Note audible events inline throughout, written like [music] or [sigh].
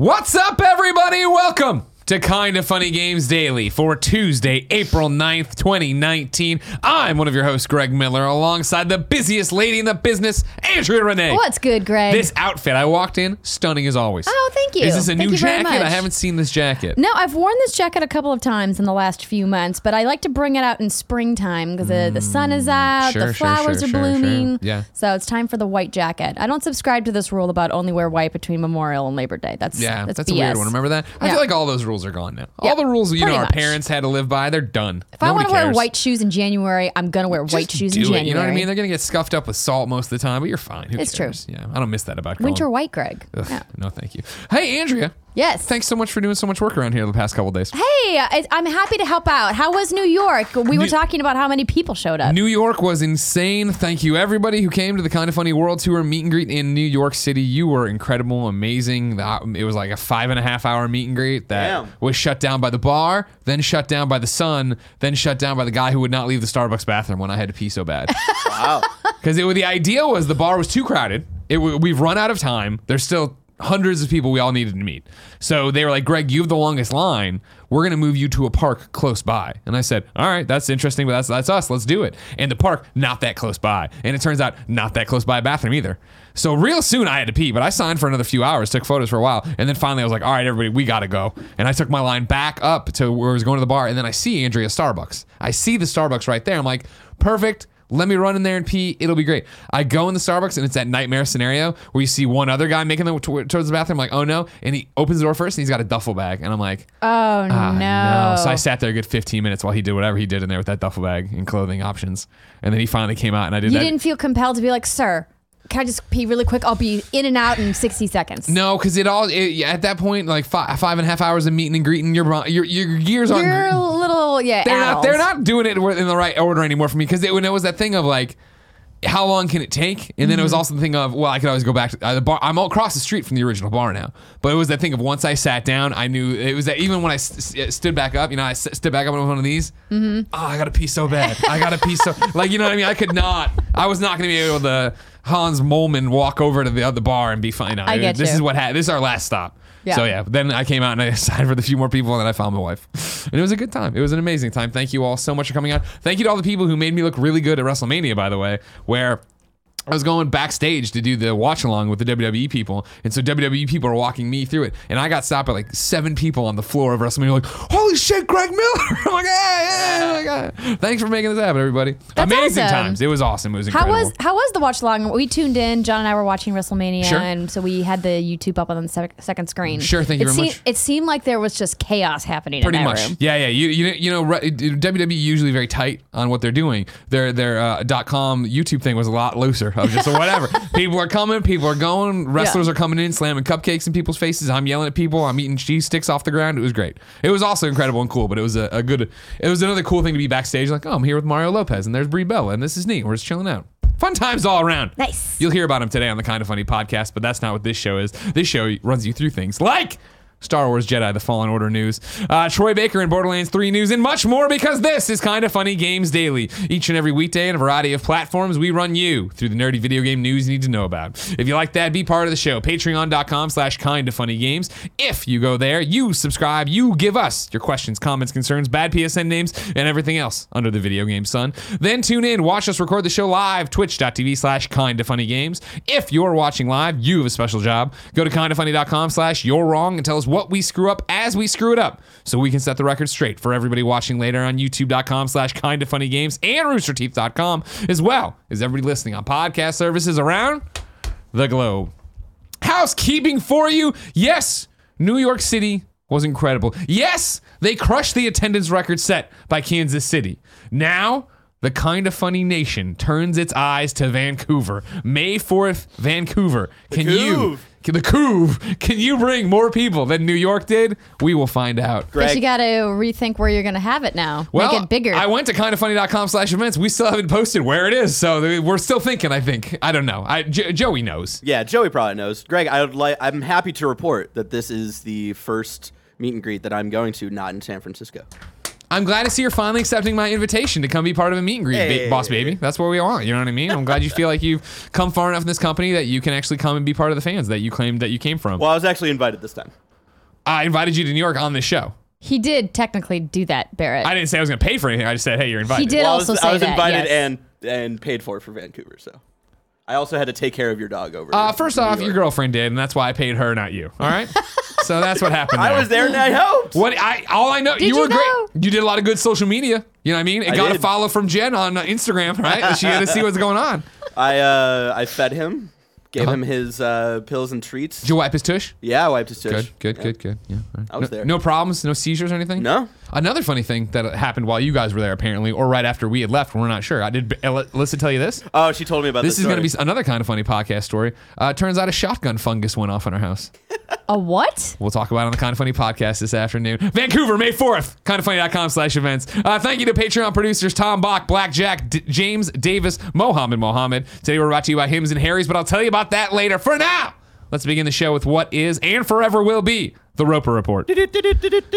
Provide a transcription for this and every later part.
What's up, everybody? Welcome to Kind of Funny Games Daily for Tuesday, April 9th, 2019. I'm one of your hosts, Greg Miller, alongside the busiest lady in the business, Andrea Renee. What's good, Greg? This outfit I walked in, stunning as always. Oh, thank you. Is this a Thank new jacket? I haven't seen this jacket. no, I've worn this jacket a couple of times in the last few months, but I like to bring it out in springtime because the, the sun is out, Mm, sure, the flowers sure, are sure, sure. blooming. Yeah. So it's time for the white jacket. I don't subscribe to this rule about only wear white between Memorial and Labor Day. That's Yeah, that's, that's, a weird one. Remember that? I Yeah. feel like all those rules are gone now. Yeah, all the rules you know our much. parents had to live by, they're done. If I Nobody want to wear white shoes in January, I'm gonna wear white shoes in it. January. You know what I mean? They're gonna get scuffed up with salt most of the time, but you're fine. Who It's true. Yeah, I don't miss that about Winter white, Greg. Ugh. No, thank you. Hey, Andrea. Yes. Thanks so much for doing so much work around here the past couple days. Hey, I, I'm happy to help out. How was New York? We were New- talking about how many people showed up. New York was insane. Thank you, everybody who came to the Kind of Funny World Tour meet and greet in New York City. You were incredible, amazing. The- It was like a five and a half hour meet and greet that Damn. was shut down by the bar, then shut down by the sun, then shut down by the guy who would not leave the Starbucks bathroom when I had to pee so bad. [laughs] Wow. [laughs] Because the idea was the bar was too crowded. It w- we've run out of time. There's still hundreds of people we all needed to meet. So they were like, Greg, you have the longest line. We're gonna move you to a park close by. And I said, All right, that's interesting, but that's that's us. Let's do it. And the park, not that close by. And it turns out not that close by a bathroom either. So real soon I had to pee, but I signed for another few hours, took photos for a while, and then finally I was like, all right, everybody, we gotta go. And I took my line back up to where I was going to the bar, and then I see Andrea Starbucks. I see the Starbucks right there. I'm like, perfect. Let me run in there and pee. It'll be great. I go in the Starbucks and it's that nightmare scenario where you see one other guy making the t- towards the bathroom, like, oh no, and he opens the door first and he's got a duffel bag, and I'm like, oh ah, no. So I sat there a good 15 minutes while he did whatever he did in there with that duffel bag and clothing options, and then he finally came out and I did you that. didn't feel compelled to be like, sir, can I just pee really quick? I'll be in and out in 60 seconds. No, because it all it, at that point, like five, five and a half hours of meeting and greeting, your your your gears aren't. You're a little, yeah, they're not. They're not doing it in the right order anymore for me because it, when it was that thing of like. How long can it take? And then it was also the thing of, well, I could always go back to uh, the bar. I'm all across the street from the original bar now. But it was that thing of once I sat down, I knew it was that even when I s- s- stood back up, you know, I s- stood back up on one of these. Mm-hmm. Oh, I got to pee so bad. I got to pee so, [laughs] like, you know what I mean? I could not, I was not going to be able to Hans Moleman walk over to the other bar and be fine. I get this you. is what happened. This is our last stop. Yeah. So yeah, then I came out and I [laughs] signed for the few more people, and then I found my wife, and it was a good time. It was an amazing time. Thank you all so much for coming out. Thank you to all the people who made me look really good at WrestleMania, by the way, where. I was going backstage to do the watch along with the WWE people, and so WWE people are walking me through it, and I got stopped by like seven people on the floor of WrestleMania, like, "Holy shit, Greg Miller!" [laughs] I'm like, "Yeah, yeah, oh Thanks for making this happen, everybody." That's Amazing awesome. times. It was awesome. It was How was how was the watch along? We tuned in. John and I were watching WrestleMania, Sure. and so we had the YouTube up on the sec- second screen. Sure, thank you it very much. It seemed like there was just chaos happening. Pretty in that much, room. yeah, yeah. You, you, you know, WWE usually very tight on what they're doing. Their their uh, dot com YouTube thing was a lot looser. Of just whatever. [laughs] people are coming, people are going. Wrestlers Yeah. are coming in, slamming cupcakes in people's faces. I'm yelling at people. I'm eating cheese sticks off the ground. It was great. It was also incredible and cool. But it was a, a good. It was another cool thing to be backstage. Like, oh, I'm here with Mario Lopez, and there's Brie Bella, and this is neat. We're just chilling out. Fun times all around. Nice. You'll hear about him today on the Kind of Funny podcast, but that's not what this show is. This show runs you through things like Star Wars Jedi The Fallen Order news, uh, Troy Baker and Borderlands 3 news, and much more because this is Kind of Funny Games Daily. Each and every weekday on a variety of platforms, we run you through the nerdy video game news you need to know about. If you like that, be part of the show. Patreon.com slash Kind of Funny Games. If you go there, you subscribe, you give us your questions, comments, concerns, bad PSN names, and everything else under the video game sun. Then tune in, watch us record the show live, twitch.tv slash Kind of Funny Games. If you're watching live, you have a special job. Go to kindoffunny.com slash you're wrong and tell us what we screw up as we screw it up so we can set the record straight for everybody watching later on youtube.com slash kind of funny games and roosterteeth.com as well as everybody listening on podcast services around the globe housekeeping for you. Yes, New York City was incredible. Yes, they crushed the attendance record set by Kansas City. Now, the kind of funny nation turns its eyes to Vancouver. May 4th, Vancouver. Can you the Couve, can you bring more people than New York did? We will find out. Guess Greg, you got to rethink where you're going to have it now. Well, Make it bigger. I went to kindoffunny.com slash events. We still haven't posted where it is, so we're still thinking, I think. I don't know. I, Jo- Joey knows. yeah, Joey probably knows. Greg, I would like. I'm happy to report that this is the first meet and greet that I'm going to, not in San Francisco. I'm glad to see you're finally accepting my invitation to come be part of a meet and greet, ba- boss baby. That's what we want. You know what I mean? I'm glad you feel like you've come far enough in this company that you can actually come and be part of the fans that you claimed that you came from. Well, I was actually invited this time. I invited you to New York on this show. He did technically do that, Barrett. I didn't say I was going to pay for anything. I just said, hey, you're invited. He did Well, I also was, say I was that, invited yes. and and paid for for Vancouver, so I also had to take care of your dog over. Uh, first off, York. your girlfriend did, and that's why I paid her, not you. All right. [laughs] so that's what happened. I there. was there and I helped. What I all I know, Did you you were know? great. You did a lot of good social media. You know what I mean? It I got a did. follow from Jen on uh, Instagram, right? she had to see what's going on. I uh, I fed him, gave Uh-huh. him his uh, pills and treats. Did you wipe his tush? Yeah, I wiped his tush. Good, good, Yeah. good, good. Yeah. all right. I was no, there. No problems, no seizures or anything. No. Another funny thing that happened while you guys were there, apparently, or right after we had left, we're not sure. I did. Alyssa tell you this. Oh, she told me about This this. is going to be another kind of funny podcast story. Uh, turns out a shotgun fungus went off in our house. a what? We'll talk about it on the Kind of Funny podcast this afternoon. Vancouver, May 4th, kindoffunny.com slash events. Uh, thank you to Patreon producers Tom Bach, Blackjack, D- James Davis, Mohammed Mohammed. Today we're brought to you by Hims and Harry's, but I'll tell you about that later. For now, let's begin the show with what is and forever will be the Roper Report.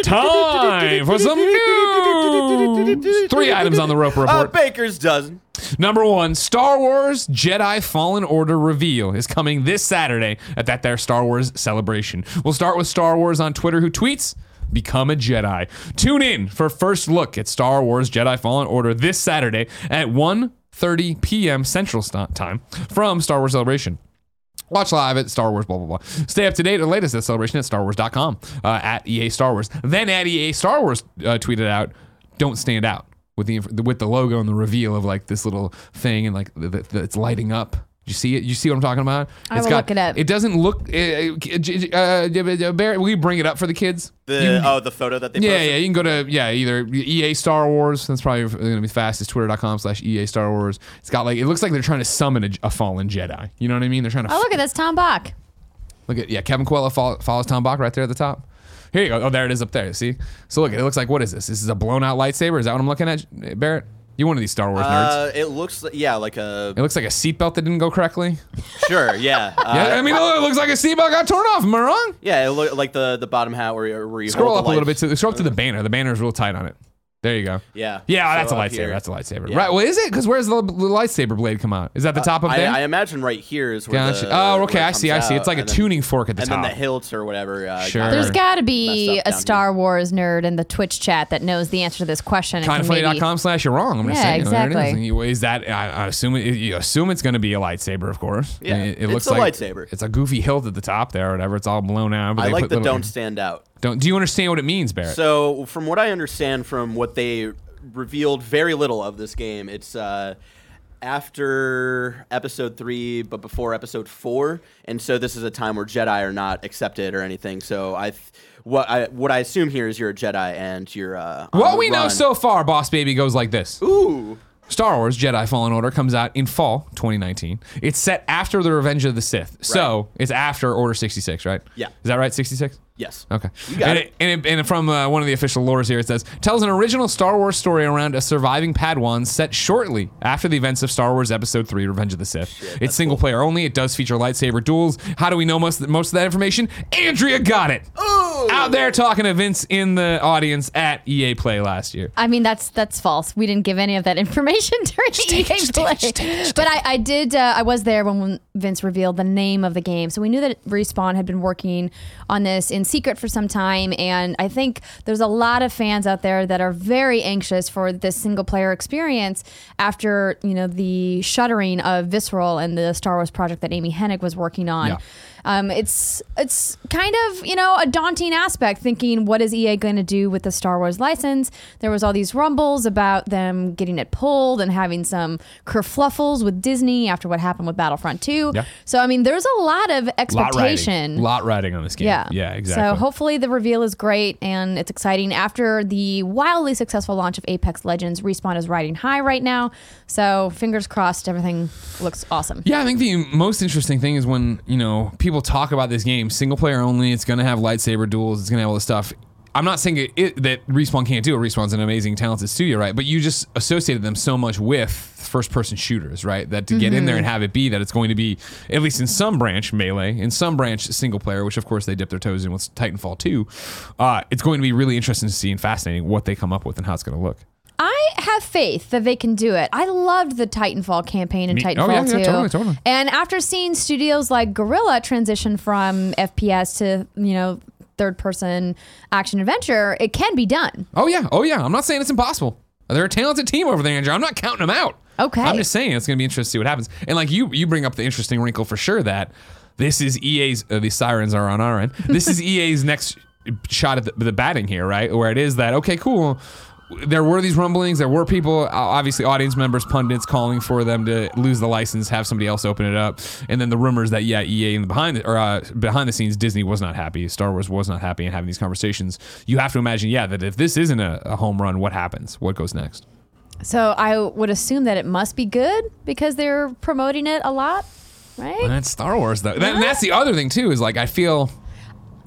Time for some news. Three items on the Roper Report. Report. Baker's dozen. Number one, Star Wars Jedi Fallen Order reveal is coming this Saturday at that there Star Wars celebration. We'll start with Star Wars on Twitter, who tweets, Become a Jedi. Tune in for first look at Star Wars Jedi Fallen Order this Saturday at 1.30 p.m. Central Time from Star Wars Celebration. Watch live at Star Wars, blah, blah, blah. Stay up to date at the latest at celebration at StarWars.com, uh, at EA Star Wars. Then at EA Star Wars uh, tweeted out, don't stand out with the, with the logo and the reveal of like this little thing and like the, the, the- it's lighting up. You see it? You see what I'm talking about? I It's will look it up. It doesn't look. Uh, uh, Barrett, will you bring it up for the kids? The You can- oh, the photo that they yeah, posted. yeah. You can go to yeah either EA Star Wars. That's probably going to be fastest. Twitter.com slash EA Star Wars. It's got like it looks like they're trying to summon a, a fallen Jedi. You know what I mean? They're trying to Oh, look at this, Tom Bach. Look at yeah, Kevin Coello follow, follows Tom Bach right there at the top. Here you go. Oh, there it is up there. See? So look, it looks like what is this? This is a blown out lightsaber. Is that what I'm looking at, Barrett? You one of these Star Wars nerds? Uh, it looks like, yeah, like a It looks like a seatbelt that didn't go correctly. [laughs] sure, yeah, uh, Yeah, I mean, it looks like a seatbelt got torn off. Am I wrong? yeah. It look like the the bottom hat where you, where you Scroll up a little bit to scroll up to the banner. The banner is real tight on it. There you go. Yeah, Yeah, So that's a lightsaber. here. That's a lightsaber. Yeah. Right. Well, is it? Because where's the, the lightsaber blade come out? Is that the top up I, there? I imagine right here is where Gotcha. the, oh, where okay. it I see. I see. It's out, like a then- tuning fork at the and top. And then the hilt or whatever. Uh, Sure. got There's it. got to be a down Star Wars nerd in the Twitch chat that knows the answer to this question. and can maybe- Kindoffunny.com slash you're wrong. I'm just Yeah, saying. you know, there it is. exactly. Is that? I, I assume it, you assume it's going to be a lightsaber, of course. Yeah, it, it it's looks a like lightsaber. It's a goofy hilt at the top there, or whatever. It's all blown out. I like the don't stand out. Don't. Do you understand what it means, Barrett? So, from what I understand from what they revealed very little of this game, it's uh, after episode three, but before episode four, and so this is a time where Jedi are not accepted or anything. So, I, th- what I what I assume here is you're a Jedi and you're uh, what we know so far, Boss Baby goes like this. Ooh, Star Wars Jedi Fallen Order comes out in fall 2019. It's set after the Revenge of the Sith. So it's after Order 66, right? Yeah. Is that right? 66? Yes. Okay. You got and it. and, and from uh, one of the official lores here, it says tells an original Star Wars story around a surviving Padawan set shortly after the events of Star Wars Episode Three: Revenge of the Sith. it's single player only. It does feature lightsaber duels. How do we know most most of that information? Andrea got it. Ooh. Out there talking to Vince in the audience at EA Play last year. I mean, that's that's false. We didn't give any of that [laughs] information during the EA just play. it, just take But I, I did. Uh, I was there when Vince revealed the name of the game, so we knew that Respawn had been working on this in secret for some time. And I think there's a lot of fans out there that are very anxious for this single player experience after you know the shuttering of Visceral and the Star Wars project that Amy Hennig was working on. Yeah. Um, it's it's kind of you know a daunting aspect thinking what is EA going to do with the Star Wars license. There was all these rumbles about them getting it pulled and having some kerfluffles with Disney after what happened with Battlefront 2. Yeah. So I mean, there's a lot of Lot expectation. riding. Lot riding on this game. Yeah. Yeah. Exactly. So hopefully the reveal is great and it's exciting. After the wildly successful launch of Apex Legends, Respawn is riding high right now. So fingers crossed, everything looks awesome. Yeah, I think the most interesting thing is when, you know, people talk about this game, single player only, it's going to have lightsaber duels, it's going to have all this stuff. I'm not saying it, it, that Respawn can't do it. Respawn's an amazing, talented studio, right? But you just associated them so much with first person shooters, right? That to get in there and have it be that it's going to be, at least in some branch, melee, in some branch, single player, which of course they dip their toes in with Titanfall 2, uh, it's going to be really interesting to see and fascinating what they come up with and how it's going to look. I have faith that they can do it. I loved the Titanfall campaign and Me- Titanfall oh, yeah, yeah, totally, totally. And after seeing studios like Guerrilla transition from FPS to, you know, third person action adventure, it can be done. Oh yeah, oh yeah. I'm not saying it's impossible. They're a talented team over there, Andrew. I'm not counting them out. Okay. I'm just saying it's going to be interesting to see what happens. And like you, you bring up the interesting wrinkle for sure that this is EA's. Uh, the sirens are on our end. This is [laughs] EA's next shot at the, the batting here, right? Where it is that okay, cool. There were these rumblings. There were people, obviously audience members, pundits, calling for them to lose the license, have somebody else open it up, and then the rumors that yeah, EA in the behind the, or uh, behind the scenes, Disney was not happy, Star Wars was not happy, and having these conversations. You have to imagine, yeah, that if this isn't a, a home run, what happens? What goes next? So I would assume that it must be good because they're promoting it a lot, right? That's Star Wars, though. That- and that's the other thing too. Is like I feel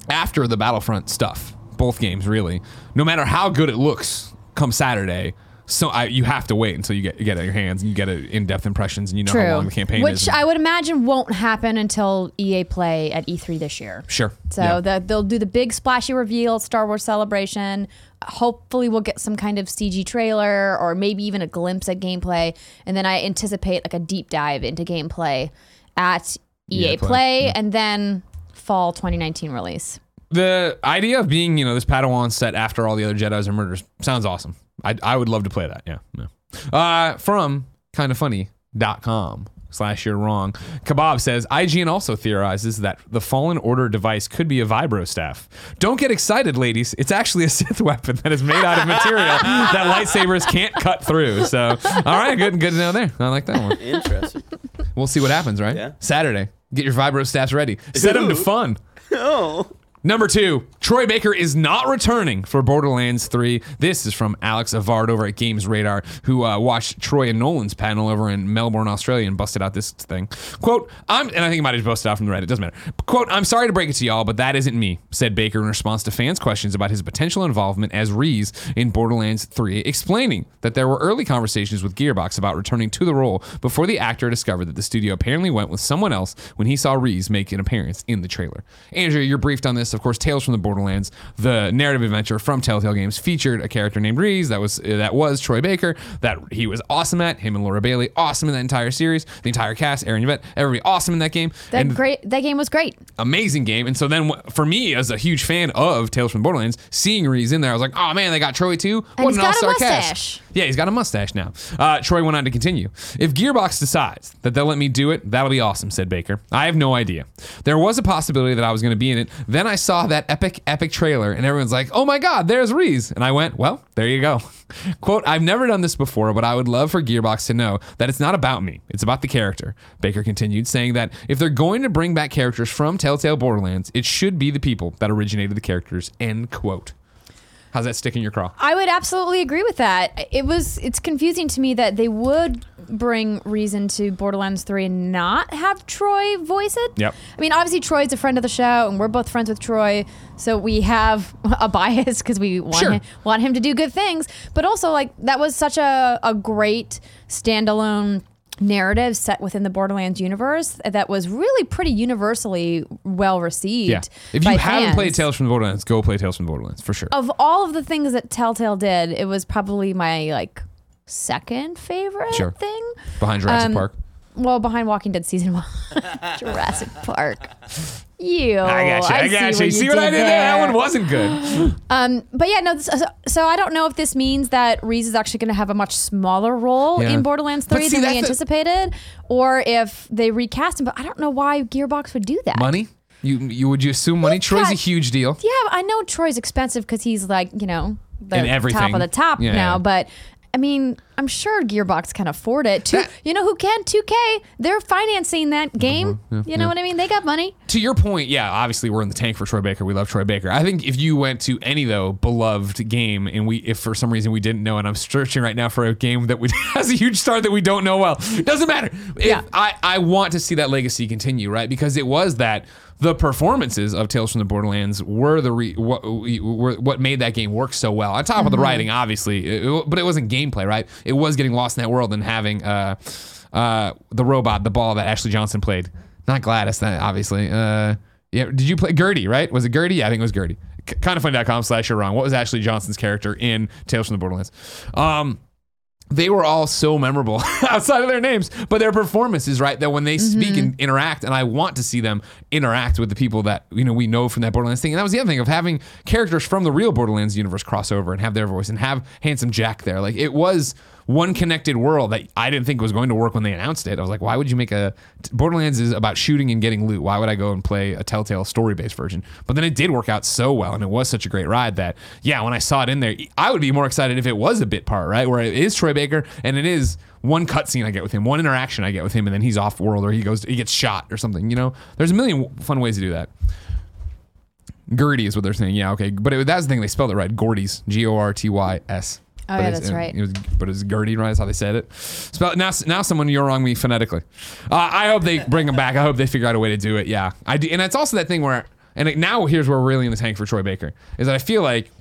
after the Battlefront stuff, both games really, no matter how good it looks, come Saturday, so I, you have to wait until you get you get it in your hands and you get a in-depth impressions and you know how long the campaign Which is. Which I would imagine won't happen until EA Play at E3 this year. sure. So yeah. the, they'll do the big splashy reveal, Star Wars Celebration. Hopefully, we'll get some kind of CG trailer or maybe even a glimpse at gameplay. And then I anticipate like a deep dive into gameplay at EA, EA Play, Play, and then fall 2019 release. The idea of being you know this Padawan set after all the other Jedi's are murders sounds awesome. I I would love to play that. Yeah. yeah. Uh, from kindafunny.com slash you're wrong. Kebab says IGN also theorizes that the Fallen Order device could be a vibro staff. Don't get excited, ladies. It's actually a [laughs] Sith weapon that is made out of material [laughs] that lightsabers can't cut through. So, all right, good, and good to know there. I like that one. Interesting. We'll see what happens, right? Yeah. Saturday. Get your vibro staffs ready. Set them to fun. [laughs] oh. Number two, Troy Baker is not returning for Borderlands 3. This is from Alex Avard over at Games Radar, who uh, watched Troy and Nolan's panel over in Melbourne, Australia, and busted out this thing. Quote, I'm, and I think it might have busted out from the Reddit, doesn't matter. Quote, I'm sorry to break it to y'all, but that isn't me, said Baker in response to fans' questions about his potential involvement as Rhys in Borderlands 3, explaining that there were early conversations with Gearbox about returning to the role before the actor discovered that the studio apparently went with someone else when he saw Rhys make an appearance in the trailer. Andrew, you're briefed on this. Of course, Tales from the Borderlands, the narrative adventure from Telltale Games, featured a character named Rhys that was that was Troy Baker that he was awesome at. Him and Laura Bailey, awesome in that entire series. The entire cast, Erin Yvette, everybody awesome in that game. That and great. That game was great. amazing game. And so then for me, as a huge fan of Tales from the Borderlands, seeing Rhys in there, I was like, oh man, they got Troy too. And what he's an got a all-star cast. mustache. Yeah, he's got a mustache now. Uh, Troy went on to continue. If Gearbox decides that they'll let me do it, that'll be awesome, said Baker. I have no idea. There was a possibility that I was going to be in it. Then I saw that epic, epic trailer, and everyone's like, oh my God, there's Rhys. And I went, well, there you go. [laughs] Quote, I've never done this before, but I would love for Gearbox to know that it's not about me. It's about the character. Baker continued, saying that if they're going to bring back characters from Telltale Borderlands, it should be the people that originated the characters, end quote. How's that stick in your craw? I would absolutely agree with that. It was it's confusing to me that they would bring reason to Borderlands 3 and not have Troy voice it. Yep. I mean, obviously Troy's a friend of the show and we're both friends with Troy, so we have [laughs] a bias because we want Sure. him, want him to do good things, but also like that was such a a great standalone narrative set within the Borderlands universe that was really pretty universally well received. Yeah. If you haven't fans. played Tales from the Borderlands, go play Tales from the Borderlands for sure. of all of the things that Telltale did, it was probably my like second favorite Sure. thing. Behind Jurassic um, Park. Well, behind Walking Dead season [laughs] one, Jurassic Park. You, I got you. I, got you. what See what I did there? That one wasn't good. [laughs] Um, but yeah, no. So, so I don't know if this means that Rhys is actually going to have a much smaller role Yeah. in Borderlands Three see, than we that's the- anticipated, or if they recast him. But I don't know why Gearbox would do that. Money? You you would you assume money? Troy's a huge deal. Yeah, I know Troy's expensive because he's like, you know, the top of the top Yeah, now. yeah. But I mean, I'm sure Gearbox can afford it. Two, That- you know who can? 2K. They're financing that game. you know Mm-hmm. yeah. what I mean? They got money. To your point, yeah, obviously we're in the tank for Troy Baker. We love Troy Baker. I think if you went to any though beloved game and we if for some reason we didn't know and I'm searching right now for a game that we, [laughs] has a huge star that we don't know well. Doesn't matter. If Yeah. I, I want to see that legacy continue, right? Because it was that the performances of Tales from the Borderlands were the re, what, were what made that game work so well. On top of the writing, obviously, it- it- but it wasn't gameplay, right? It was getting lost in that world and having uh, uh, the robot, the ball that Ashley Johnson played. Not Gladys, that obviously. Uh, yeah, did you play Gertie? Right? Was it Gertie? Yeah, I think it was Gertie. K- Kindoffunny.com slash you're wrong. What was Ashley Johnson's character in Tales from the Borderlands? Um, they were all so memorable [laughs] outside of their names, but their performances, right? That when they speak and interact, and I want to see them interact with the people that you know we know from that Borderlands thing. And that was the other thing of having characters from the real Borderlands universe cross over and have their voice and have handsome Jack there. Like it was one connected world that I didn't think was going to work when they announced it. I was like, why would you make a Borderlands is about shooting and getting loot? Why would I go and play a Telltale story based version? But then it did work out so well, and it was such a great ride that yeah, when I saw it in there, I would be more excited if it was a bit part, right, where it is Troy Baker and it is one cutscene I get with him, one interaction I get with him, and then he's off world or he goes he gets shot or something. You know, there's a million fun ways to do that. Gertie is what they're saying. Yeah, okay, but it, that's the thing they spelled it right. Gortys, G O R T Y S. Oh, But yeah, that's right. It was, but it's Gertie, right? That's how they said it. Spell now. Now someone you're wrong me phonetically. Uh, I hope they bring him back. I hope they figure out a way to do it. Yeah, I do. And it's also that thing where, and it, now here's where we're really in the tank for Troy Baker is that I feel like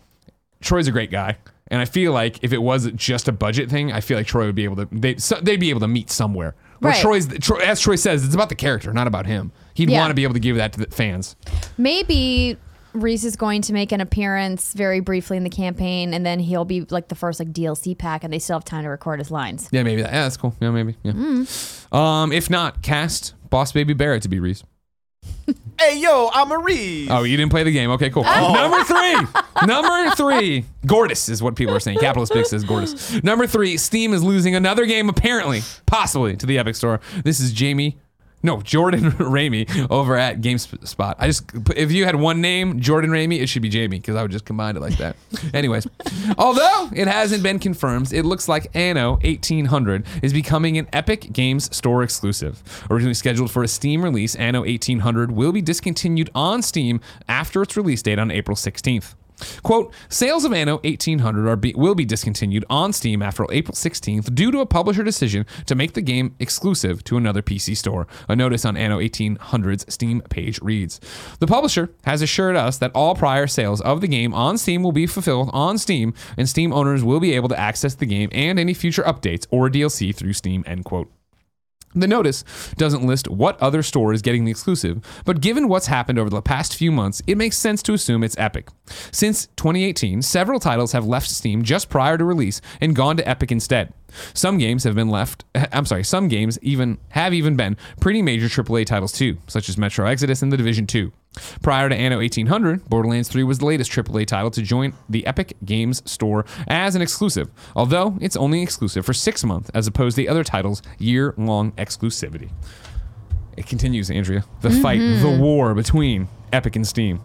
Troy's a great guy. And I feel like if it was just a budget thing, I feel like Troy would be able to they so, they'd be able to meet somewhere. Where Right. Troy's Troy, as Troy says, it's about the character, not about him. He'd Yeah. want to be able to give that to the fans. Maybe Rhys is going to make an appearance very briefly in the campaign, and then he'll be like the first like DLC pack, and they still have time to record his lines. Yeah, maybe that. Yeah, that's cool. Yeah, maybe. Yeah. Mm. Um, if not, cast Boss Baby Barrett to be Rhys. [laughs] Hey, yo, I'm a Rhys. Oh, you didn't play the game. Okay, cool. Oh. Number three. [laughs] Number three. Gordis is what people are saying. Capitalist Big says Gordis. Number three. Steam is losing another game, apparently, possibly, to the Epic Store. This is Jamie. No, Jordan [laughs] Ramey over at GameSpot. I just, if you had one name, Jordan Ramey, it should be Jamie because I would just combine it like that. [laughs] Anyways, although it hasn't been confirmed, it looks like Anno 1800 is becoming an Epic Games Store exclusive. Originally scheduled for a Steam release, Anno 1800 will be discontinued on Steam after its release date on April 16th. Quote, sales of Anno 1800 are be, will be discontinued on Steam after April 16th due to a publisher decision to make the game exclusive to another PC store. A notice on Anno 1800's Steam page reads The publisher has assured us that all prior sales of the game on Steam will be fulfilled on Steam, and Steam owners will be able to access the game and any future updates or DLC through Steam, end quote. The notice doesn't list what other store is getting the exclusive, but given what's happened over the past few months, it makes sense to assume it's Epic. Since 2018, several titles have left Steam just prior to release and gone to Epic instead. Some games have been left, [laughs] I'm sorry, some games even have even been pretty major AAA titles too, such as Metro Exodus and The Division 2. Prior to Anno 1800, Borderlands 3 was the latest AAA title to join the Epic Games Store as an exclusive, although it's only exclusive for six months as opposed to the other title's year long exclusivity. It continues, Andrea. The fight, the mm-hmm. war between Epic and Steam.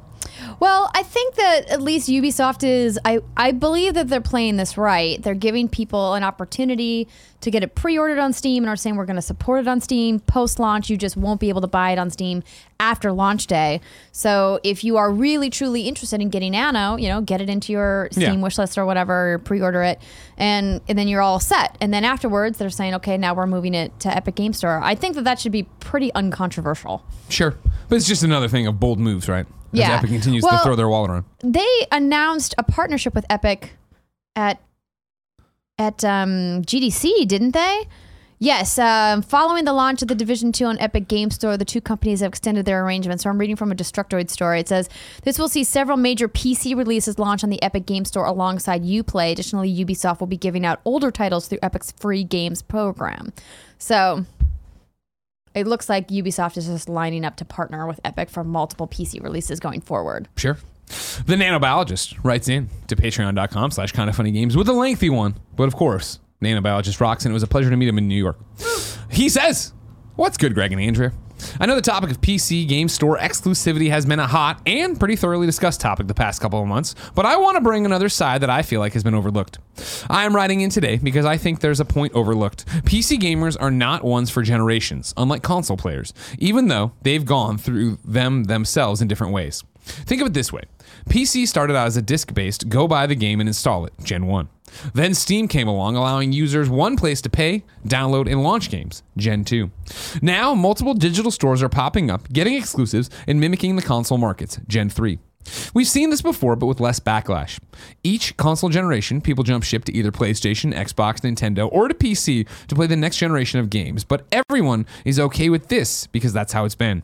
Well, I think that at least Ubisoft is. I I believe that they're playing this right. They're giving people an opportunity to get it pre-ordered on Steam, and are saying we're going to support it on Steam post-launch. You just won't be able to buy it on Steam after launch day. So if you are really truly interested in getting Anno, you know, get it into your Steam Yeah. wish list or whatever, pre-order it, and and then you're all set. And then afterwards, they're saying, okay, now we're moving it to Epic Game Store. I think that that should be pretty uncontroversial. Sure. But it's just another thing of bold moves, right? Yeah. Epic continues Well- to throw their wallet around. they announced a partnership with Epic at at um, GDC, didn't they? Yes. Um, following the launch of the Division 2 on Epic Game Store, the two companies have extended their arrangements. So I'm reading from a Destructoid story. It says this will see several major PC releases launch on the Epic Game Store alongside Uplay. Additionally, Ubisoft will be giving out older titles through Epic's free games program. So it looks like Ubisoft is just lining up to partner with Epic for multiple PC releases going forward. Sure. The nanobiologist writes in to patreon.com slash kind of funny games with a lengthy one. But of course, nanobiologist rocks, and it was a pleasure to meet him in New York. He says, What's good, Greg and Andrea? I know the topic of PC game store exclusivity has been a hot and pretty thoroughly discussed topic the past couple of months, but I want to bring another side that I feel like has been overlooked. I am writing in today because I think there's a point overlooked. PC gamers are not ones for generations, unlike console players, even though they've gone through them themselves in different ways. Think of it this way PC started out as a disc based go buy the game and install it, Gen 1. Then Steam came along, allowing users one place to pay, download, and launch games, Gen 2. Now, multiple digital stores are popping up, getting exclusives, and mimicking the console markets, Gen 3. We've seen this before, but with less backlash. Each console generation, people jump ship to either PlayStation, Xbox, Nintendo, or to PC to play the next generation of games, but everyone is okay with this because that's how it's been.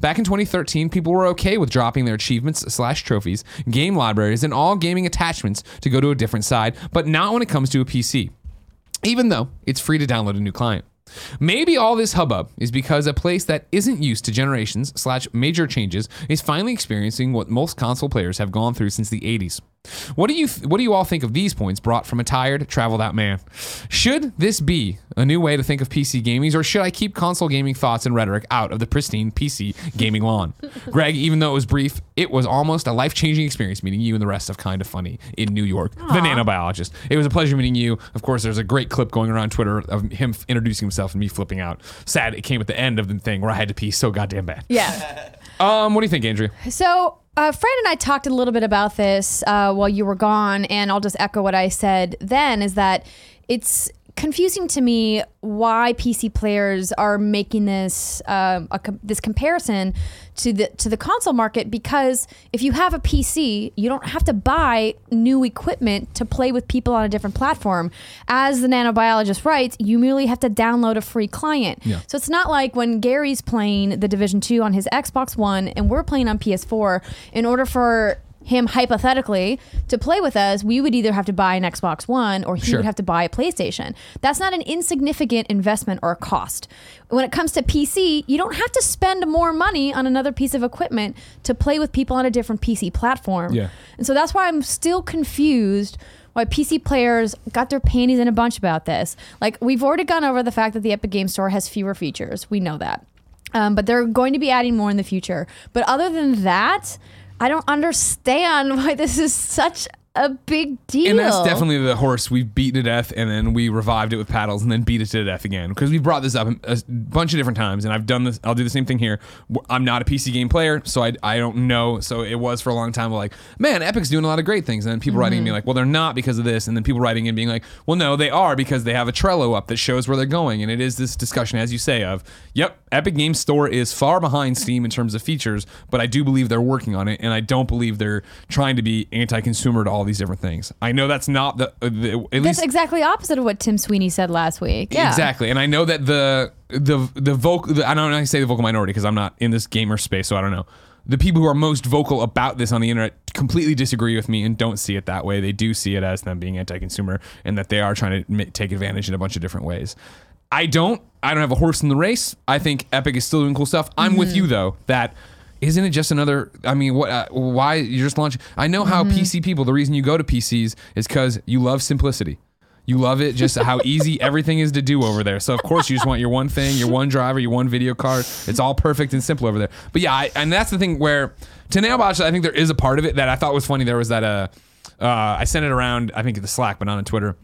Back in 2013, people were okay with dropping their achievements slash trophies, game libraries, and all gaming attachments to go to a different side, but not when it comes to a PC. even though it's free to download a new client. Maybe all this hubbub is because a place that isn't used to generations slash major changes is finally experiencing what most console players have gone through since the 80s. What do you th- what do you all think of these points brought from a tired, traveled out man? Should this be a new way to think of PC gaming, or should I keep console gaming thoughts and rhetoric out of the pristine PC gaming lawn? [laughs] Greg, even though it was brief, it was almost a life changing experience meeting you and the rest of Kind of Funny in New York, the nanobiologist. It was a pleasure meeting you. Of course, there's a great clip going around Twitter of him f- introducing himself and me flipping out. Sad it came at the end of the thing where I had to pee so goddamn bad. Yeah. [laughs] Um, what do you think, Andrea? So, uh, Fred and I talked a little bit about this uh, while you were gone, and I'll just echo what I said then is that it's confusing to me why PC players are making this um, a this comparison to the to the console market because if you have a PC, you don't have to buy new equipment to play with people on a different platform. As the nanobiologist writes, you merely have to download a free client. Yeah. So it's not like when Gary's playing the Division 2 on his Xbox One and we're playing on PS4 in order for him hypothetically to play with us, we would either have to buy an Xbox One or he Sure. would have to buy a PlayStation. That's not an insignificant investment or a cost. When it comes to PC, you don't have to spend more money on another piece of equipment to play with people on a different PC platform. Yeah. And so that's why I'm still confused why PC players got their panties in a bunch about this. Like, we've already gone over the fact that the Epic Game Store has fewer features. We know that. Um, but they're going to be adding more in the future. But other than that, I don't understand [laughs] why this is such a big deal. And that's definitely the horse we've beaten to death, and then we revived it with paddles, and then beat it to death again. Because we brought this up a bunch of different times, and I've done this. I'll do the same thing here. I'm not a PC game player, so I, I don't know. So it was for a long time like, man, Epic's doing a lot of great things, and then people writing me mm-hmm. like, well, they're not because of this, and then people writing in being like, well, no, they are because they have a Trello up that shows where they're going, and it is this discussion, as you say, of, yep, Epic Game Store is far behind Steam in terms of features, but I do believe they're working on it, and I don't believe they're trying to be anti-consumer to all these different things. I know that's not the, uh, the at That's least exactly opposite of what Tim Sweeney said last week. Yeah. exactly, and I know that the the the vocal the, I don't know to say the vocal minority because I'm not in this gamer space, so I don't know. The people who are most vocal about this on the internet completely disagree with me and don't see it that way. They do see it as them being anti-consumer and that they are trying to ma- take advantage in a bunch of different ways. I don't. I don't have a horse in the race. I think Epic is still doing cool stuff. I'm with you though that isn't it just another? I mean, what? Uh, why you're just launching? I know how PC people. The reason you go to PCs is because you love simplicity. You love it just how easy [laughs] everything is to do over there. So of course you just want your one thing, your one driver, your one video card. It's all perfect and simple over there. But yeah, I, and that's the thing where to Nailbotch, I think there is a part of it that I thought was funny. There was that uh, uh I sent it around. I think at the Slack, but not on Twitter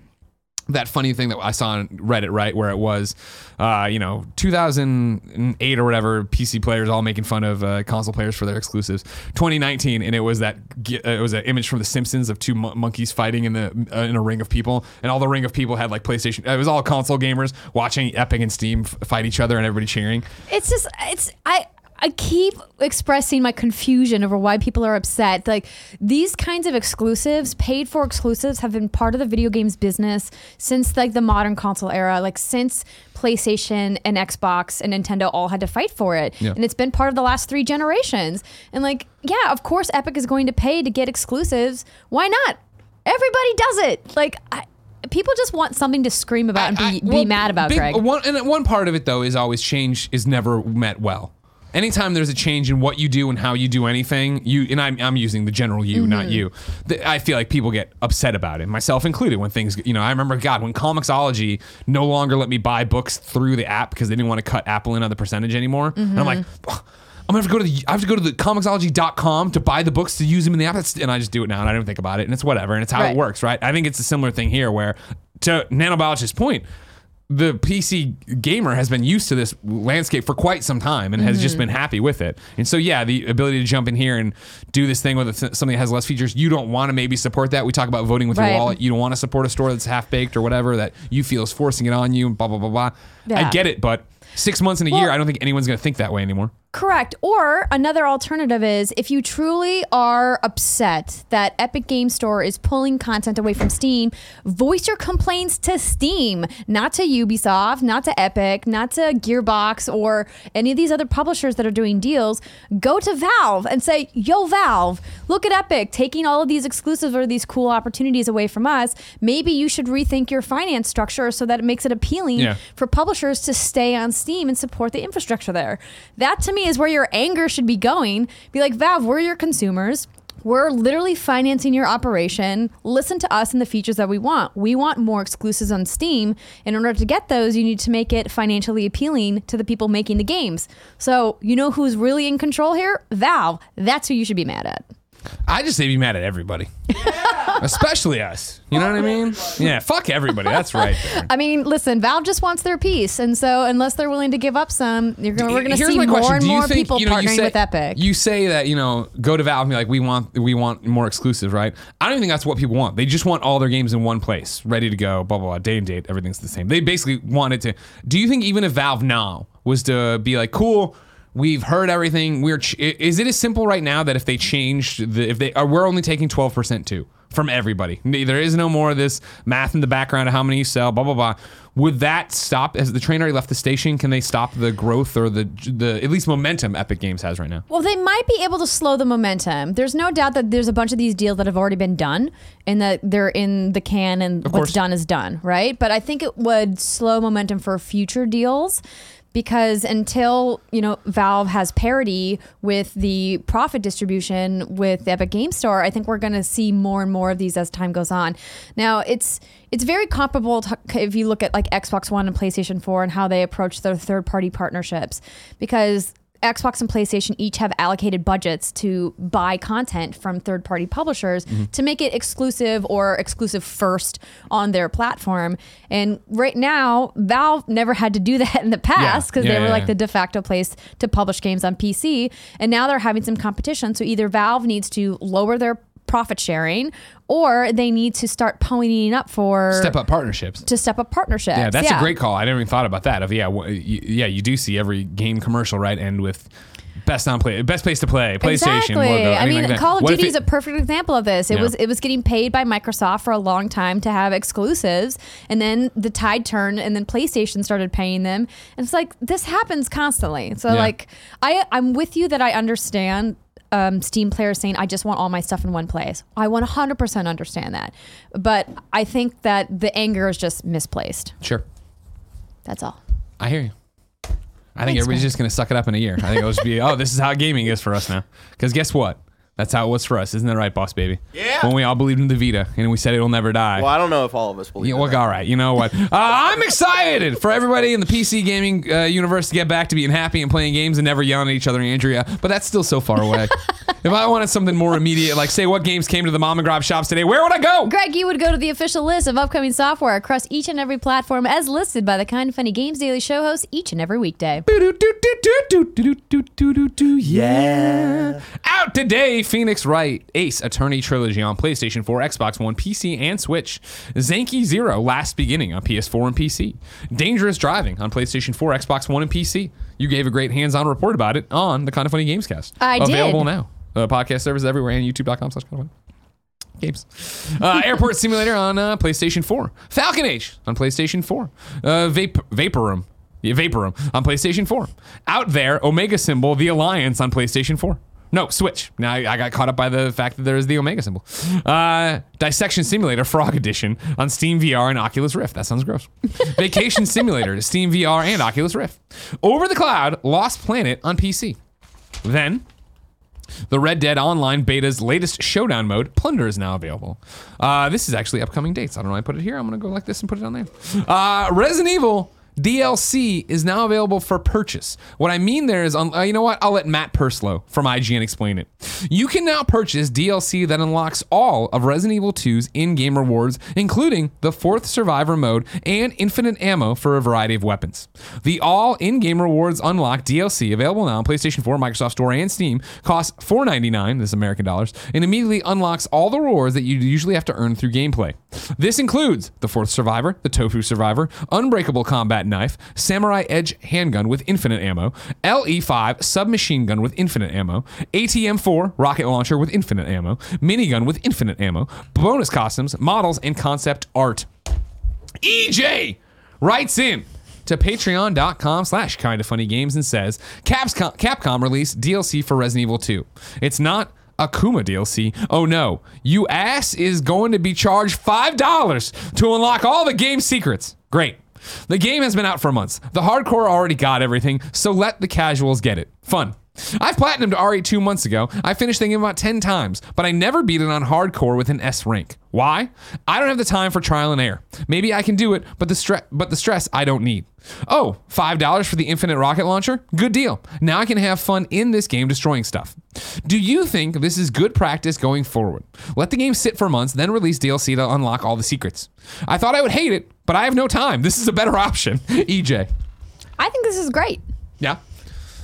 that funny thing that I saw on Reddit, right, where it was, uh, you know, 2008 or whatever, PC players all making fun of uh, console players for their exclusives. 2019, and it was that uh, it was an image from The Simpsons of two mon- monkeys fighting in the uh, in a ring of people, and all the ring of people had like PlayStation. It was all console gamers watching Epic and Steam f- fight each other, and everybody cheering. It's just it's I I keep expressing my confusion over why people are upset. Like these kinds of exclusives, paid for exclusives have been part of the video games business since like the modern console era, like since PlayStation and Xbox and Nintendo all had to fight for it. Yeah. And it's been part of the last 3 generations. And like yeah, of course Epic is going to pay to get exclusives. Why not? Everybody does it. Like I People just want something to scream about and be, I- be well, mad about, big- Greg. One, and one part of it though is always change is never met well. Anytime there's a change in what you do and how you do anything, you and I'm, I'm using the general you, not Mm-hmm. you. th- I feel like people get upset about it, myself included. When things, you know, I remember God when Comixology no longer let me buy books through the app because they didn't want to cut Apple in on the percentage anymore. And I'm like. Mm-hmm. "Ugh, I'm gonna have to go to the I have to go to the comixology.com to buy the books to use them in the app. That's- And I just do it now and I don't think about it. And it's whatever. And it's how Right. it works, right? I think it's a similar thing here where to nanobiologist's point, the PC gamer has been used to this landscape for quite some time and has Mm-hmm. just been happy with it. And so, yeah, the ability to jump in here and do this thing with a th- something that has less features, you don't want to maybe support that. We talk about voting with Right. your wallet. You don't want to support a store that's half baked or whatever that you feel is forcing it on you. Blah blah blah blah. I get it, but six months in a Well- year, I don't think anyone's going to think that way anymore. Correct. Or another alternative is if you truly are upset that Epic Game Store is pulling content away from Steam, voice your complaints to Steam, not to Ubisoft, not to Epic, not to Gearbox or any of these other publishers that are doing deals. Go to Valve and say, Yo, Valve, look at Epic taking all of these exclusives or these cool opportunities away from us. Maybe you should rethink your finance structure so that it makes it appealing Yeah. for publishers to stay on Steam and support the infrastructure there. That to me is where your anger should be going. Be like, Valve, we're your consumers. We're literally financing your operation. Listen to us and the features that we want. We want more exclusives on Steam. In order to get those, you need to make it financially appealing to the people making the games. So, you know who's really in control here? Valve. That's who you should be mad at. I just say be mad at everybody, especially us. You know what I mean? Yeah, fuck everybody. That's right. There. I mean, listen, Valve just wants their piece, and so unless they're willing to give up some, you're gonna, we're going to see more question. and more think, people you know, partnering say, with Epic. You say that you know go to Valve and be like we want we want more exclusive, right? I don't even think that's what people want. They just want all their games in one place, ready to go. Blah blah blah. Day and date, everything's the same. They basically wanted to. Do you think even if Valve now was to be like cool? We've heard everything. We're. Ch- is it as simple right now that if they changed the if they are we're only taking twelve percent too from everybody. There is no more of this math in the background of how many you sell. Blah blah blah. Would that stop? Has the train already left the station? Can they stop the growth or the the at least momentum Epic Games has right now? Well, they might be able to slow the momentum. There's no doubt that there's a bunch of these deals that have already been done and that they're in the can and what's done is done, right? But I think it would slow momentum for future deals because until, you know, Valve has parity with the profit distribution with the Epic Game Store, I think we're going to see more and more of these as time goes on. Now, it's it's very comparable to, if you look at like Xbox One and PlayStation 4 and how they approach their third party partnerships because Xbox and PlayStation each have allocated budgets to buy content from third party publishers mm-hmm. to make it exclusive or exclusive first on their platform. And right now, Valve never had to do [laughs] that in the past because Yeah, they were yeah, like yeah. the de facto place to publish games on PC. And now they're having some competition. So either Valve needs to lower their profit sharing or they need to start ponying up for Step up partnerships. to step up partnerships. Yeah, that's a great call. I never even thought about that. Of yeah, yeah, you do see every game commercial right end with best on play, best place to play, PlayStation. Exactly. logo, I mean, like. Call of What Duty it- is a perfect example of this. It Yeah. was it was getting paid by Microsoft for a long time to have exclusives, and then the tide turned, and then PlayStation started paying them. And it's like this happens constantly. So Yeah. like, I I'm with you that I understand. Um, Steam players saying, I just want all my stuff in one place. I 100% understand that. But I think that the anger is just misplaced. Sure, That's all. I hear you. I think Thanks, everybody's man. just gonna suck it up in a year. I think it'll just be, oh, this is how gaming is for us now. Because guess what? That's how it was for us, isn't that right, boss baby? Yeah. When we all believed in the Vita and we said it'll never die. Well, I don't know if all of us believe. Yeah, well, that. all right. You know what? Uh, I'm excited for everybody in the PC gaming uh, universe to get back to being happy and playing games and never yelling at each other, Andrea. But that's still so far away. if I wanted something more immediate, like say what games came to the mom and grab shops today, where would I go? Greg, you would go to the official list of upcoming software across each and every platform as listed by the Kind of Funny Games Daily Show host each and every weekday. Yeah. Out today, Phoenix Wright, Ace Attorney Trilogy on PlayStation 4, Xbox One, PC, and Switch. Zanki Zero, Last Beginning on PS4 and PC. Dangerous Driving on PlayStation 4, Xbox One, and PC. You gave a great hands-on report about it on the Kind of Funny Gamescast. I did. Available now. Uh, podcast services everywhere and youtube.com slash kind of funny games. Uh, Airport Simulator on uh, PlayStation 4. Falcon Age on PlayStation 4. Uh, Vape- Vaporum. Yeah, Vaporum on PlayStation 4. Out there, Omega Symbol, The Alliance on PlayStation 4. No, Switch. Now I, I got caught up by the fact that there's the Omega symbol. Uh, Dissection Simulator Frog Edition on Steam VR and Oculus Rift. That sounds gross. [laughs] Vacation Simulator, Steam VR and Oculus Rift. Over the Cloud, Lost Planet on PC. Then, the Red Dead Online beta's latest showdown mode, Plunder, is now available. Uh, this is actually upcoming dates. I don't know why I put it here. I'm going to go like this and put it on there. Uh, Resident Evil DLC is now available for purchase. What I mean there is, uh, you know what? I'll let Matt Purslow from IGN explain it. You can now purchase DLC that unlocks all of Resident Evil 2's in game rewards, including the fourth survivor mode and infinite ammo for a variety of weapons. The all in game rewards unlock DLC available now on PlayStation 4, Microsoft Store, and Steam costs $4.99, this is American dollars, and immediately unlocks all the rewards that you usually have to earn through gameplay. This includes the fourth survivor, the tofu survivor, unbreakable combat combat knife, samurai edge handgun with infinite ammo, LE5 submachine gun with infinite ammo, ATM4 rocket launcher with infinite ammo, minigun with infinite ammo, bonus costumes, models, and concept art. EJ writes in to patreon.com slash kind of funny games and says Capcom, Capcom DLC for Resident Evil 2. It's not Akuma DLC. Oh no, you ass is going to be charged $5 to unlock all the game secrets. Great. The game has been out for months. The hardcore already got everything, so let the casuals get it. Fun. I've platinumed RE two months ago. I finished the game about 10 times, but I never beat it on hardcore with an S rank. Why? I don't have the time for trial and error. Maybe I can do it, but the stress but the stress I don't need. Oh, $5 for the infinite rocket launcher? Good deal. Now I can have fun in this game destroying stuff. Do you think this is good practice going forward? Let the game sit for months, then release DLC to unlock all the secrets. I thought I would hate it, but I have no time. This is a better [laughs] option. EJ. I think this is great. Yeah.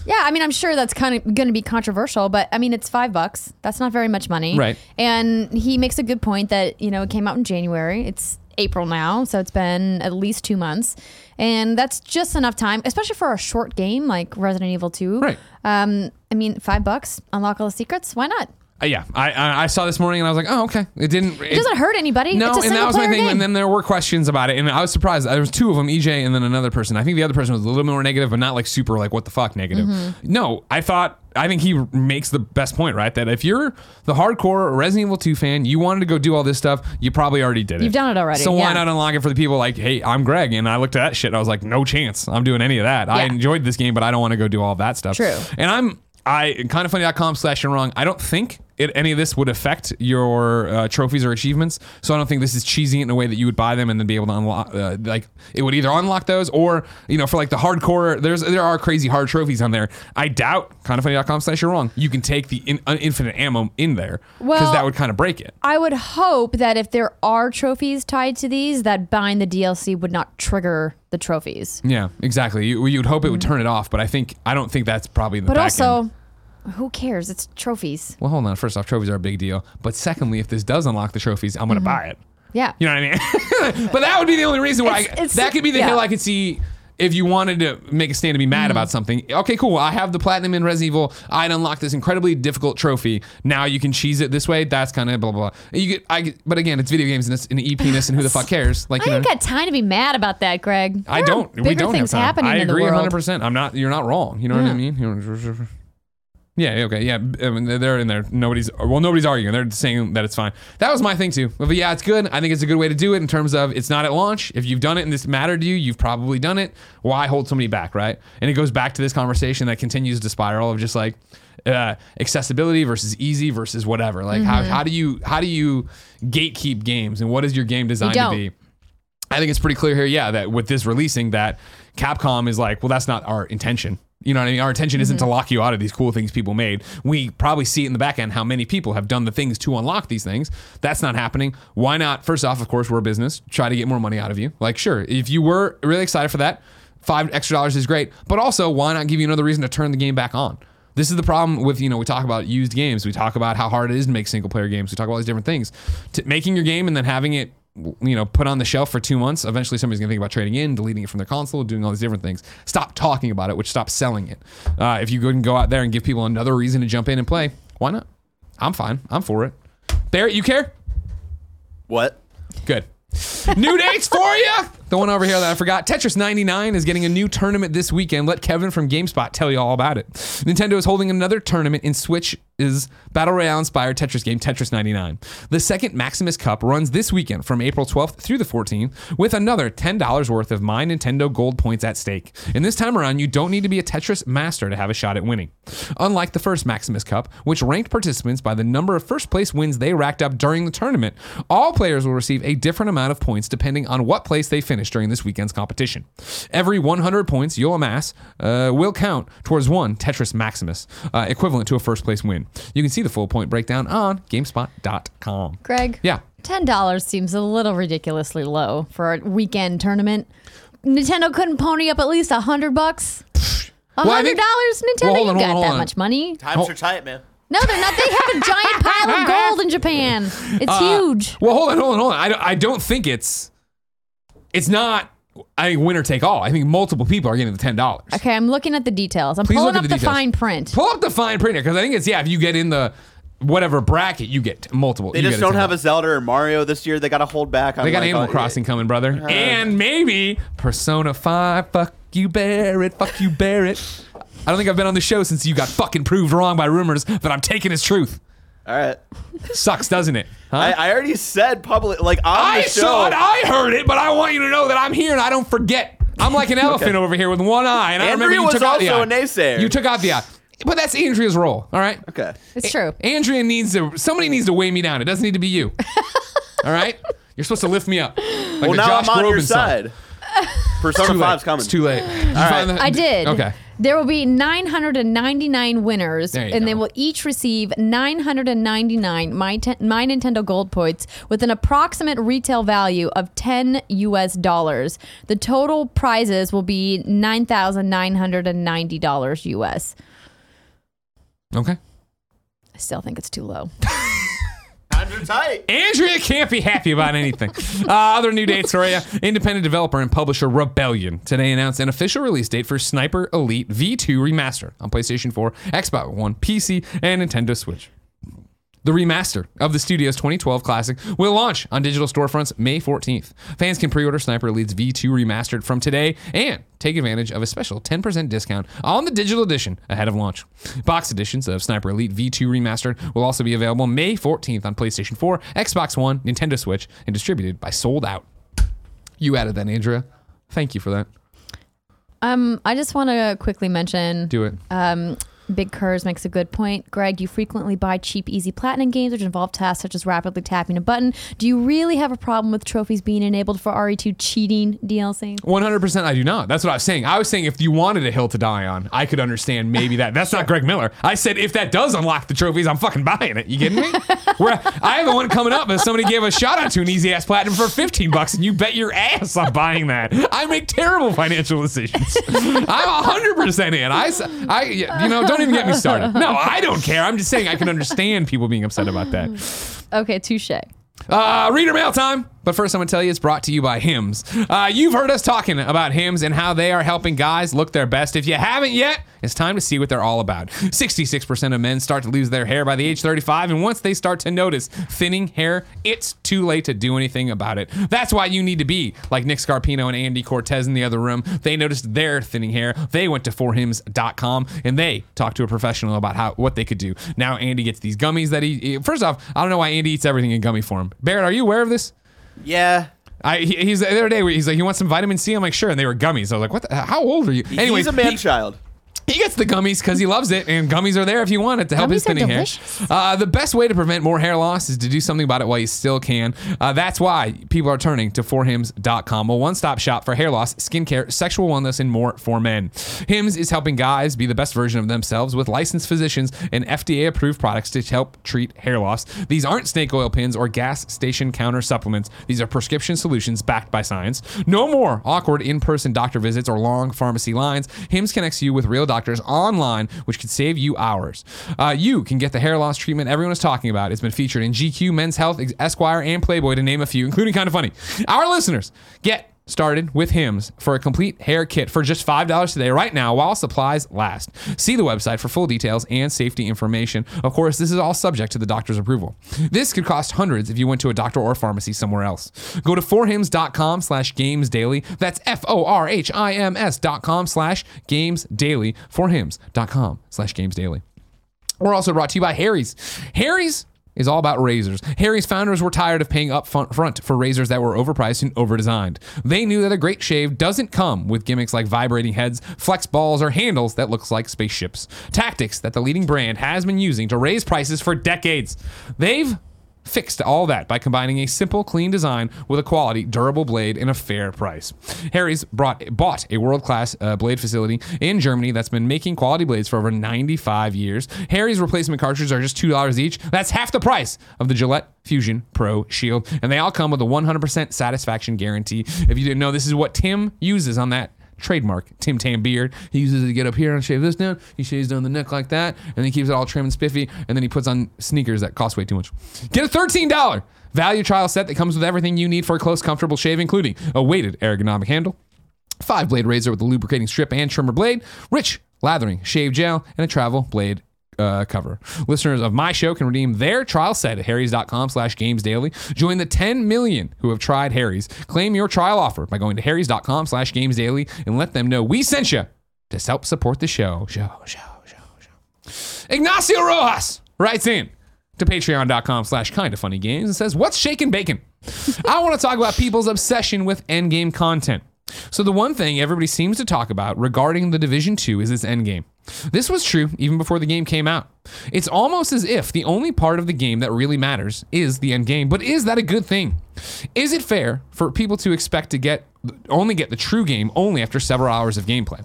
Yeah, I mean, I'm sure that's kind of going to be controversial, but I mean, it's five bucks. That's not very much money. Right. And he makes a good point that, you know, it came out in January. It's April now, so it's been at least two months. And that's just enough time, especially for a short game like Resident Evil 2. Right. Um, I mean, five bucks, unlock all the secrets. Why not? Uh, yeah, I, I I saw this morning and I was like, oh okay. It didn't. It doesn't hurt anybody. No, it's a and that was my thing. game. And then there were questions about it, and I was surprised. There was two of them, EJ and then another person. I think the other person was a little more negative, but not like super like what the fuck negative. Mm-hmm. No, I thought I think he makes the best point, right? That if you're the hardcore Resident Evil 2 fan, you wanted to go do all this stuff, you probably already did it. You've done it already, So why yeah. not unlock it for the people like, hey, I'm Greg, and I looked at that shit, and I was like, no chance, I'm doing any of that. I Yeah. enjoyed this game, but I don't want to go do all that stuff. True. And I'm I kindoffunny.com slash you're wrong. I don't think it, any of this would affect your uh, trophies or achievements. So I don't think this is cheesy in a way that you would buy them and then be able to unlock. Uh, like it would either unlock those or you know for like the hardcore. There's there are crazy hard trophies on there. I doubt kindoffunny.com slash you're wrong. You can take the in, uh, infinite ammo in there because Well- that would kind of break it. I would hope that if there are trophies tied to these, that buying the DLC would not trigger the trophies. Yeah, exactly. You you'd hope it would turn it off, but I think I don't think that's probably the Mm. But also, end. Who cares? It's trophies. Well, hold on. First off, trophies are a big deal. But secondly, if this does unlock the trophies, I'm going to mm-hmm. buy it. Yeah. You know what I mean? [laughs] but that would be the only reason why. It's- I, it's- that could be the yeah. hill I could see if you wanted to make a stand to be mad mm-hmm. about something. Okay, cool. I have the platinum in Resident Evil. I'd unlock this incredibly difficult trophy. Now you can cheese it this way. That's kind of blah blah. blah. You get, I but again, it's video games and it's an EP-ness, and who the fuck [laughs] cares? Like I you know. ain't got time to be mad about that, Greg. I There are don't. Bigger we don't things have time. happening I in agree the world. 100. percent I'm not. You're not wrong. You know what I mean? Yeah. Okay. Yeah. I mean, they're- in there. Nobody's. Well, nobody's arguing. They're saying that it's fine. That was my thing too. But yeah, it's good. I think it's a good way to do it in terms of it's not at launch. If you've done it and this mattered to you, you've probably done it. Why hold somebody back, right? And it goes back to this conversation that continues to spiral of just like uh, accessibility versus easy versus whatever. Like how, Mm-hmm. how do you how do you gatekeep games and what is your game designed to be? I think it's pretty clear here, yeah, that with this releasing, that Capcom is like, well, that's not our intention. You know what I mean? Our intention isn't to mm-hmm. lock you out of these cool things people made. We probably see it in the back end how many people have done the things to unlock these things. That's not happening. Why not? First off, of course, we're a business. Try to get more money out of you. Like, sure, if you were really excited for that, five extra dollars is great. But also, why not give you another reason to turn the game back on? This is the problem with, you know, we talk about used games. We talk about how hard it is to make single player games. We talk about all these different things. To making your game and then having it, you know, put on the shelf for two months, eventually somebody's going to think about trading in, deleting it from their console, doing all these different things. Stop talking about it, which stops selling it. Uh, if you go and go out there and give people another reason to jump in and play, why not? I'm fine. I'm for it. Barrett, you care? What? Good. new dates for you. The one over here that I forgot. Tetris 99 is getting a new tournament this weekend. Let Kevin from GameSpot tell you all about it. Nintendo is holding another tournament in Switch's Battle Royale inspired Tetris game, Tetris 99. The second Maximus Cup runs this weekend from April 12th through the 14th with another $10 worth of My Nintendo Gold points at stake. And this time around, you don't need to be a Tetris master to have a shot at winning. Unlike the first Maximus Cup, which ranked participants by the number of first place wins they racked up during the tournament, all players will receive a different amount of points depending on what place they finish during this weekend's competition. Every 100 points you'll amass uh, will count towards one Tetris Maximus, uh, equivalent to a first place win. You can see the full point breakdown on GameSpot.com. Greg. Yeah. Ten dollars seems a little ridiculously low for a weekend tournament. Nintendo couldn't pony up at least a hundred bucks. A Well, hundred think- dollars, Nintendo. Well, hold on, you hold got on, hold that on. much money? Times are tight, man. No, they're not. They have a giant pile of [laughs] gold in Japan. It's Uh, huge. Well, hold on, hold on, hold on. I I don't think it's it's not I think winner take all. I think multiple people are getting the ten dollars. Okay, I'm looking at the details. I'm Please pulling look up at the, the details. fine print. Pull up the fine print because I think it's yeah. If you get in the whatever bracket, you get multiple. They you just get don't have $10. a Zelda or Mario this year. They got to hold back. On They got like, Animal uh, Crossing coming, brother, and maybe Persona Five. Fuck you, Barrett. Fuck you, Barrett. I don't think I've been on the show since you got fucking proved wrong by rumors that I'm taking as truth. All right. Sucks, doesn't it? Huh? I, I already said public, like on I the show. saw it. I heard it, but I want you to know that I'm here and I don't forget. I'm like an [laughs] elephant over here with one eye, and I remember you was took out the also eye. a naysayer. You took out the eye, but that's Andrea's role. All right. okay. It's true. Andrea needs to. Somebody needs to weigh me down. It doesn't need to be you. [laughs] all right. You're supposed to lift me up. Like Well, the now Josh I'm on your Groban song. side. [laughs] Persona Too late. 5's coming. It's too late. Did you right. find the- I did. Okay. There will be 999 winners, and go. they will each receive 999 My, Ten- My Nintendo Gold points with an approximate retail value of 10 US dollars. The total prizes will be $9,990 US. Okay. I still think it's too low. [laughs] Times are tight. Andrea can't be happy about anything. [laughs] Uh, other new dates for you. Independent developer and publisher Rebellion today announced an official release date for Sniper Elite V2 Remaster on PlayStation 4, Xbox One, PC, and Nintendo Switch. The remaster of the studio's 2012 classic will launch on digital storefronts May 14th. Fans can pre-order Sniper Elite's V2 Remastered from today and take advantage of a special 10% discount on the digital edition ahead of launch. Box editions of Sniper Elite V2 Remastered will also be available May 14th on PlayStation 4, Xbox One, Nintendo Switch, and distributed by Sold Out. You added that, Andrea. Thank you for that. Um, I just want to quickly mention Do it. Um, Big Curse makes a good point. Greg, you frequently buy cheap, easy platinum games which involve tasks such as rapidly tapping a button. Do you really have a problem with trophies being enabled for RE2 cheating DLC? 100% I do not. That's what I was saying. I was saying if you wanted a hill to die on, I could understand maybe that. That's not Greg Miller. I said if that does unlock the trophies, I'm fucking buying it. You kidding me? [laughs] Where I have one coming up that somebody gave a shout out to an easy ass platinum for 15 bucks, and you bet your ass I'm buying that. I make terrible financial decisions. I'm 100% in. I, I you know, don't even get me started. [laughs] No, I don't care. I'm just saying I can understand people being upset about that. Okay, touche. Uh, reader mail time. But first, I'm going to tell you it's brought to you by Hims. Uh, you've heard us talking about Hims and how they are helping guys look their best. If you haven't yet, it's time to see what they're all about. 66% of men start to lose their hair by the age 35, and once they start to notice thinning hair, it's too late to do anything about it. That's why you need to be like Nick Scarpino and Andy Cortez in the other room. They noticed their thinning hair. They went to forhims.com and they talked to a professional about how what they could do. Now Andy gets these gummies that he first off, I don't know why Andy eats everything in gummy form. Barrett, are you aware of this? Yeah. I he, he's the other day he's like he wants some vitamin C. I'm like sure, and they were gummies. I was like, what? The, how old are you? Anyways, He's a man he, child. He gets the gummies because he loves it, and gummies are there if you want it to help his thinning hair. Uh, the best way to prevent more hair loss is to do something about it while you still can. Uh, that's why people are turning to forhims.com, a one-stop shop for hair loss, skincare, sexual wellness, and more for men. Hims is helping guys be the best version of themselves with licensed physicians and FDA-approved products to help treat hair loss. These aren't snake oil pins or gas station counter supplements. These are prescription solutions backed by science. No more awkward in-person doctor visits or long pharmacy lines. Hims connects you with real doctors online, which could save you hours. Uh, you can get the hair loss treatment everyone is talking about. It's been featured in GQ, Men's Health, Esquire, and Playboy, to name a few, including Kind of Funny. Our listeners get started with Hims for a complete hair kit for just $5 today, right now, while supplies last. See the website for full details and safety information. Of course, this is all subject to the doctor's approval. This could cost hundreds if you went to a doctor or pharmacy somewhere else. Go to forhims.com slash games daily. That's F-O-R-H-I-M-S dot com slash games daily. Forhims.com slash games daily. We're also brought to you by Harry's. Harry's is all about razors. Harry's founders were tired of paying up front for razors that were overpriced and overdesigned. They knew that a great shave doesn't come with gimmicks like vibrating heads, flex balls, or handles that looks like spaceships. Tactics that the leading brand has been using to raise prices for decades. They've fixed all that by combining a simple, clean design with a quality, durable blade and a fair price. Harry's brought, bought a world-class uh, blade facility in Germany that's been making quality blades for over 95 years. Harry's replacement cartridges are just $2 each. That's half the price of the Gillette Fusion Pro Shield, and they all come with a 100% satisfaction guarantee. If you didn't know, this is what Tim uses on that trademark Tim Tam beard. He uses it to get up here and shave this down. He shaves down the neck like that, and he keeps it all trim and spiffy, and then he puts on sneakers that cost way too much. Get a $13 value trial set that comes with everything you need for a close, comfortable shave, including a weighted ergonomic handle, five blade razor with a lubricating strip and trimmer blade, rich lathering shave gel, and a travel blade uh, cover. Listeners of my show can redeem their trial set at harrys.com slash games daily. Join the 10 million who have tried Harry's. Claim your trial offer by going to harrys.com slash games daily and let them know we sent you to help support the show. Show, show, show, show. Ignacio Rojas writes in to patreon.com slash kind of funny games and says, What's shaking bacon? [laughs] I want to talk about people's obsession with endgame content. So the one thing everybody seems to talk about regarding the Division 2 is its endgame. This was true even before the game came out. It's almost as if the only part of the game that really matters is the end game, but is that a good thing? Is it fair for people to expect to get only get the true game only after several hours of gameplay?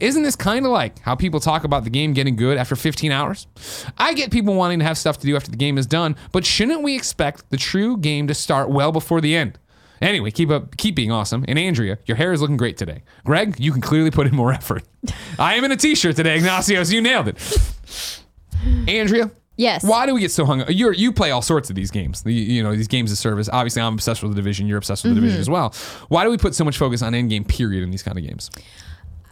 Isn't this kind of like how people talk about the game getting good after 15 hours? I get people wanting to have stuff to do after the game is done, but shouldn't we expect the true game to start well before the end? Anyway, keep up, keep being awesome. And Andrea, your hair is looking great today. Greg, you can clearly put in more effort. [laughs] I am in a t-shirt today, Ignacio. So you nailed it. Andrea, Yes. why do we get so hung up? You you play all sorts of these games. The, you know these games of service. Obviously, I'm obsessed with the division. You're obsessed with the division mm-hmm. as well. Why do we put so much focus on end game? Period in these kind of games.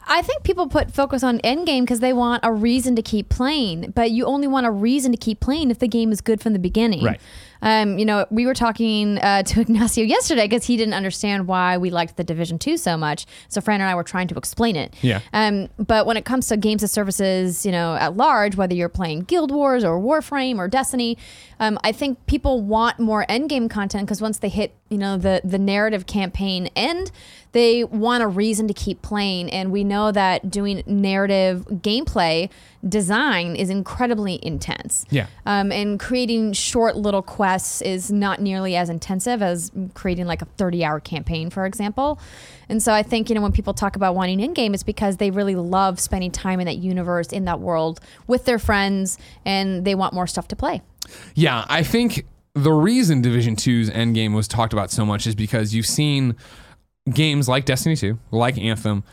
I think people put focus on end game because they want a reason to keep playing, but you only want a reason to keep playing if the game is good from the beginning. Right. Um, you know, we were talking uh, [laughs] to Ignacio yesterday because he didn't understand why we liked the Division Two so much. So Fran and I were trying to explain it. Yeah. Um, but when it comes to games of services, you know, at large, whether you're playing Guild Wars or Warframe or Destiny, um, I think people want more endgame content because once they hit, you know, the the narrative campaign end, they want a reason to keep playing. And we know that doing narrative gameplay design is incredibly intense. Yeah. Um, and creating short little quests is not nearly as intensive as creating like a 30 hour campaign, for example. And so I think, you know, when people talk about wanting in game, it's because they really love spending time in that universe, in that world with their friends, and they want more stuff to play. Yeah, I think the reason Division 2's endgame was talked about so much is because you've seen games like Destiny 2, like Anthem,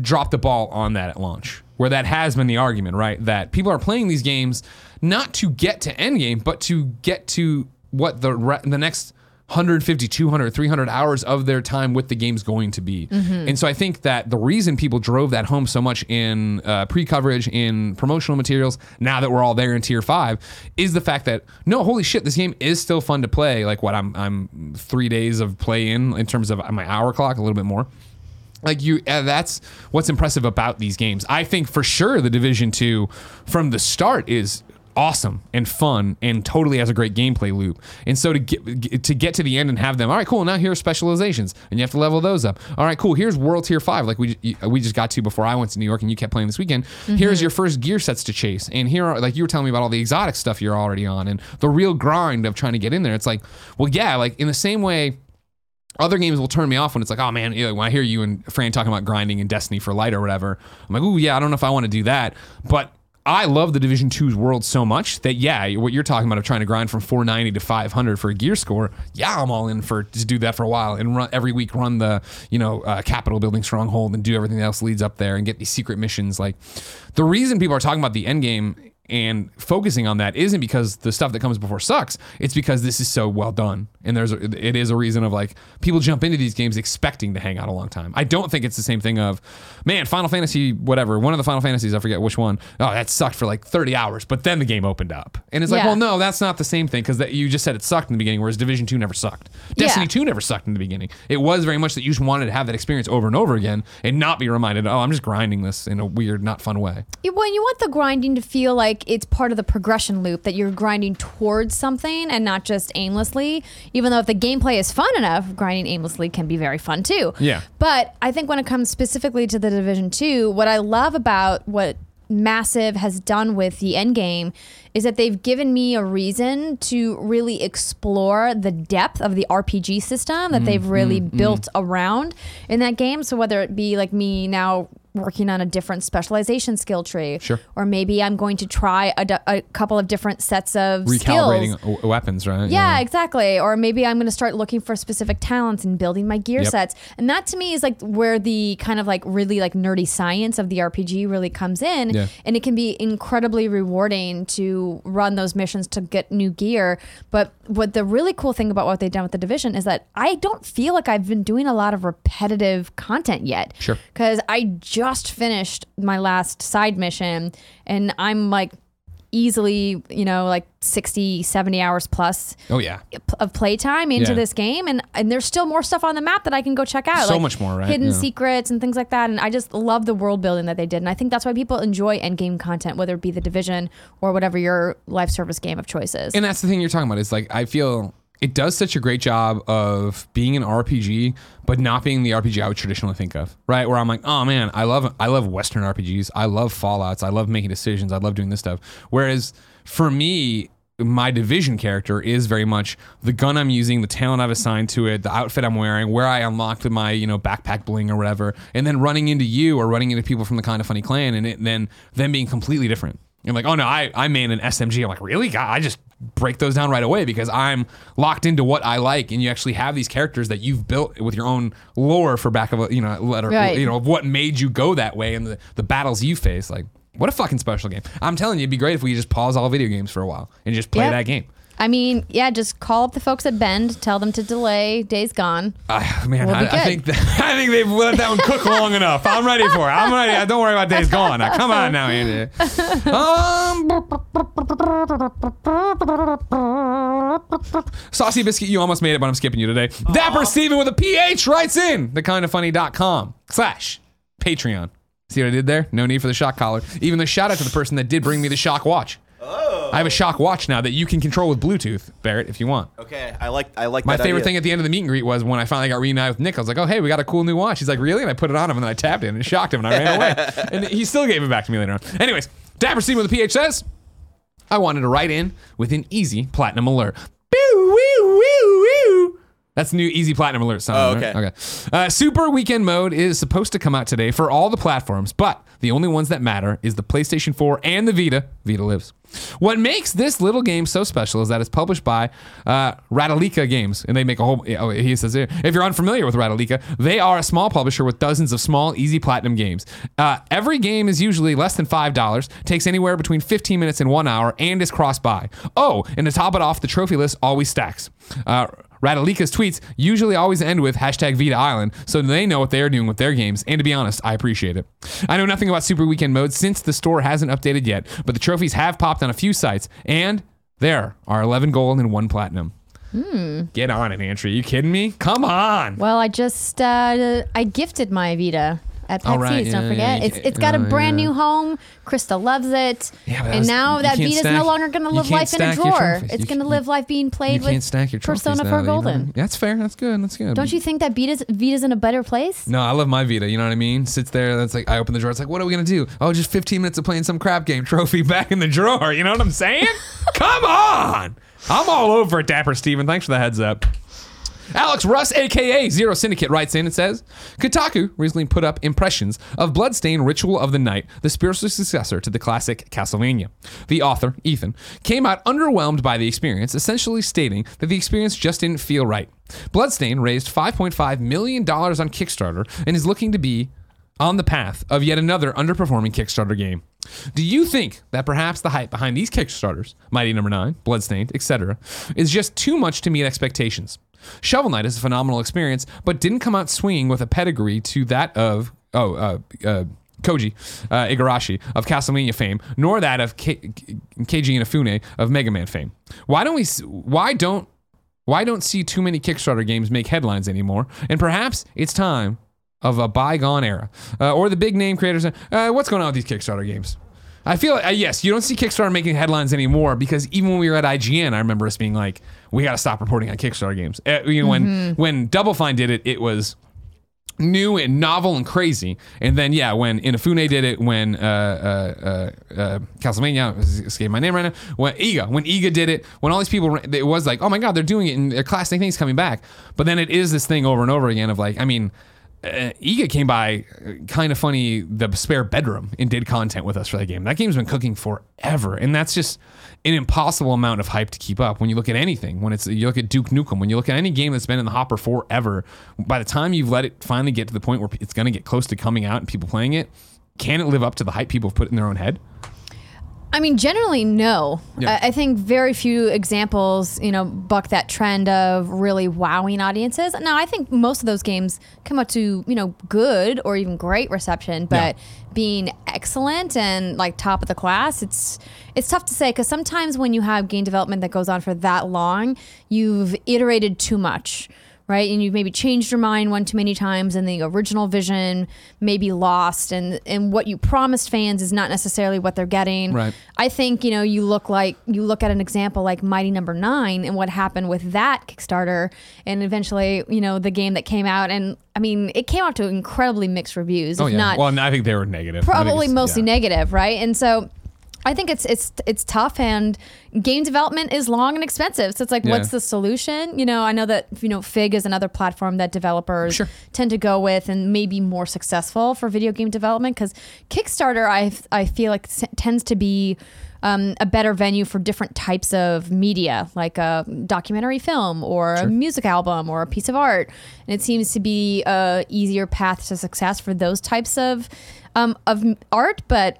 drop the ball on that at launch. Where that has been the argument, right? That people are playing these games not to get to endgame, but to get to what the re- the next 150, 200, 300 hours of their time with the game's going to be. And so I think that the reason people drove that home so much in uh, pre coverage, in promotional materials, now that we're all there in tier five, is the fact that no, holy shit, this game is still fun to play. Like what I'm, I'm three days of play in in terms of my hour clock, a little bit more like you uh, that's what's impressive about these games. I think for sure the division 2 from the start is awesome and fun and totally has a great gameplay loop. And so to get to get to the end and have them all right cool now here are specializations and you have to level those up. All right cool here's world tier 5 like we we just got to before i went to new york and you kept playing this weekend. Here's your first gear sets to chase and here are like you were telling me about all the exotic stuff you're already on and the real grind of trying to get in there. It's like well yeah like in the same way other games will turn me off when it's like, oh man, when I hear you and Fran talking about grinding in Destiny for light or whatever, I'm like, oh yeah, I don't know if I want to do that. But I love the Division 2's world so much that yeah, what you're talking about of trying to grind from 490 to 500 for a gear score, yeah, I'm all in for to do that for a while and run every week run the you know uh, capital building stronghold and do everything else leads up there and get these secret missions. Like the reason people are talking about the end game and focusing on that isn't because the stuff that comes before sucks. It's because this is so well done, and there's a, it is a reason of like people jump into these games expecting to hang out a long time. I don't think it's the same thing of, man, Final Fantasy whatever one of the Final Fantasies I forget which one. Oh, that sucked for like 30 hours, but then the game opened up, and it's like, Yeah. well, no, that's not the same thing because you just said it sucked in the beginning, whereas Division Two never sucked. Destiny Yeah. Two never sucked in the beginning. It was very much that you just wanted to have that experience over and over again and not be reminded, oh, I'm just grinding this in a weird, not fun way. Well, you want the grinding to feel like it's part of the progression loop that you're grinding towards something and not just aimlessly. Even though if the gameplay is fun enough, grinding aimlessly can be very fun too. Yeah. But I think when it comes specifically to the Division 2, what I love about what Massive has done with the end game is that they've given me a reason to really explore the depth of the RPG system that mm, they've really mm, mm. built around in that game. So whether it be like me now working on a different specialization skill tree, Sure. or maybe I'm going to try a, d- a couple of different sets of Recalibrating skills. weapons, right? Yeah, exactly. Or maybe I'm going to start looking for specific talents and building my gear Yep. sets. And that to me is like where the kind of like really like nerdy science of the RPG really comes in. Yeah. And it can be incredibly rewarding to run those missions to get new gear. But what the really cool thing about what they've done with the division is that I don't feel like I've been doing a lot of repetitive content yet. Sure. Because I just finished my last side mission and I'm like easily, you know, like 60, 70 hours plus Oh yeah. of playtime into Yeah. this game and and there's still more stuff on the map that I can go check out So much more, right? hidden Yeah. secrets and things like that and I just love the world building that they did and I think that's why people enjoy end game content whether it be the division or whatever your live service game of choice is And that's the thing you're talking about. Is like I feel it does such a great job of being an RPG, but not being the RPG I would traditionally think of. Right, where I'm like, oh man, I love I love Western RPGs. I love Fallout's. I love making decisions. I love doing this stuff. Whereas for me. My division character is very much the gun I'm using, the talent I've assigned to it, the outfit I'm wearing, where I unlocked my you know backpack bling or whatever, and then running into you or running into people from the kind of funny clan, and it then them being completely different. I'm like, oh no, I, I man an SMG. I'm like, really? God, I just break those down right away because I'm locked into what I like, and you actually have these characters that you've built with your own lore for back of a you know letter, Right. you know of what made you go that way and the, the battles you face. Like, what a fucking special game! I'm telling you, it'd be great if we just pause all video games for a while and just play Yep. that game. I mean, yeah, just call up the folks at Bend, tell them to delay Days Gone. Ah, man, We'll I, I think that, [laughs] I think they've let that one cook long enough. I'm ready for it. I'm ready. Don't worry about days gone. Now, come on now, Andy. Um, Saucy biscuit, you almost made it, but I'm skipping you today. Dapper Stephen with a PH writes in the kindoffunny.com slash Patreon. See what I did there? No need for the shock collar. Even the shout out to the person that did bring me the shock watch. Oh. I have a shock watch now that you can control with Bluetooth, Barrett, if you want. Okay, I like I like My that favorite idea. thing at the end of the meet and greet was when I finally got reunited with Nick. I was like, "Oh, hey, we got a cool new watch." He's like, "Really?" And I put it on him, and then I tapped it, and it shocked him, and I ran away. [laughs] and he still gave it back to me later on. Anyways, Dapper Stephen with a PH says, "I wanted to write in with an easy platinum alert." Boo, woo, woo. That's the new Easy Platinum Alert song. Oh, right? okay. Okay. Uh, Super Weekend Mode is supposed to come out today for all the platforms, but the only ones that matter is the PlayStation 4 and the Vita. Vita lives. What makes this little game so special is that it's published by uh, Ratalaika Games, and they make a whole. Oh, he says here, if you're unfamiliar with Ratalaika, they are a small publisher with dozens of small, easy platinum games. Uh, every game is usually less than five dollars, takes anywhere between 15 minutes and one hour, and is cross-buy. Oh, and to top it off, the trophy list always stacks. Uh, Ratalaika's tweets usually always end with hashtag Vita Island, so they know what they're doing with their games. And to be honest, I appreciate it. I know nothing about Super Weekend mode since the store hasn't updated yet, but the trophies have popped on a few sites, and there are 11 gold and one platinum. Get on it, Antry. you kidding me? Come on. Well, I just uh, I gifted my Vita at Pet Oh, right. Feast. Don't forget, yeah, it's it's got a oh, brand yeah. new home. Krista loves it, Yeah, that and was- now that Vita's stack- no longer going to live life in a drawer. It's going to live life being played. You played can't with stack your Persona now, 4 you know? Golden. That's fair. That's good. That's good. Don't you think that Vita's Vita's in a better place? No, I love my Vita. You know what I mean? Sits there. That's like I open the drawer. It's like, what are we gonna do? Oh, just 15 minutes of playing some crap game. [laughs] Trophy back in the drawer. You know what I'm saying? [laughs] Come on. I'm all over it, Dapper Stephen. Thanks for the heads up. Alex Russ, aka Zero Syndicate, writes in and says Kotaku recently put up impressions of Bloodstained Ritual of the Night, the spiritual successor to the classic Castlevania. The author, Ethan, came out underwhelmed by the experience, essentially stating that the experience just didn't feel right. Bloodstain raised $5.5 million on Kickstarter and is looking to be on the path of yet another underperforming Kickstarter game. Do you think that perhaps the hype behind these Kickstarters, Mighty Number 9, Bloodstained, etc., is just too much to meet expectations? Shovel Knight is a phenomenal experience, but didn't come out swinging with a pedigree to that of, oh, uh, uh, Koji uh, Igarashi of Castlevania fame, nor that of K- Keiji Inafune of Mega Man fame. Why don't we? Why don't? Why don't see too many Kickstarter games make headlines anymore? And perhaps it's time of a bygone era, uh, or the big name creators. Uh, what's going on with these Kickstarter games? I feel uh, yes, you don't see Kickstarter making headlines anymore because even when we were at IGN, I remember us being like, we got to stop reporting on Kickstarter games. Uh, you know, when when Double Fine did it, it was new and novel and crazy. And then yeah, when Inafune did it, when uh, uh, uh, uh, Castlevania escape my name right now, when Iga, when Iga did it, when all these people, it was like, oh my god, they're doing it and their classic things coming back. But then it is this thing over and over again of like, I mean. Uh, Iga came by kind of funny the spare bedroom and did content with us for that game. That game's been cooking forever, and that's just an impossible amount of hype to keep up. When you look at anything, when it's you look at Duke Nukem, when you look at any game that's been in the hopper forever, by the time you've let it finally get to the point where it's going to get close to coming out and people playing it, can it live up to the hype people have put in their own head? I mean, generally, no. Yeah. I, I think very few examples, you know, buck that trend of really wowing audiences. Now, I think most of those games come out to, you know, good or even great reception, but being excellent and like top of the class, it's it's tough to say because sometimes when you have game development that goes on for that long, you've iterated too much right? And you've maybe changed your mind one too many times, and the original vision may be lost, and and what you promised fans is not necessarily what they're getting. Right. I think you know you look like you look at an example like Mighty Number no. Nine and what happened with that Kickstarter, and eventually you know the game that came out, and I mean it came out to incredibly mixed reviews. Oh yeah. Not well, I think they were negative. Probably mostly yeah. negative, right? And so I think it's it's it's tough and game development is long and expensive. So it's like Yeah. what's the solution? You know, I know that you know Fig is another platform that developers Sure. tend to go with and maybe more successful for video game development cuz Kickstarter I I feel like s- tends to be um, a better venue for different types of media, like a documentary film or a music album or a piece of art. And it seems to be a easier path to success for those types of um, of art. But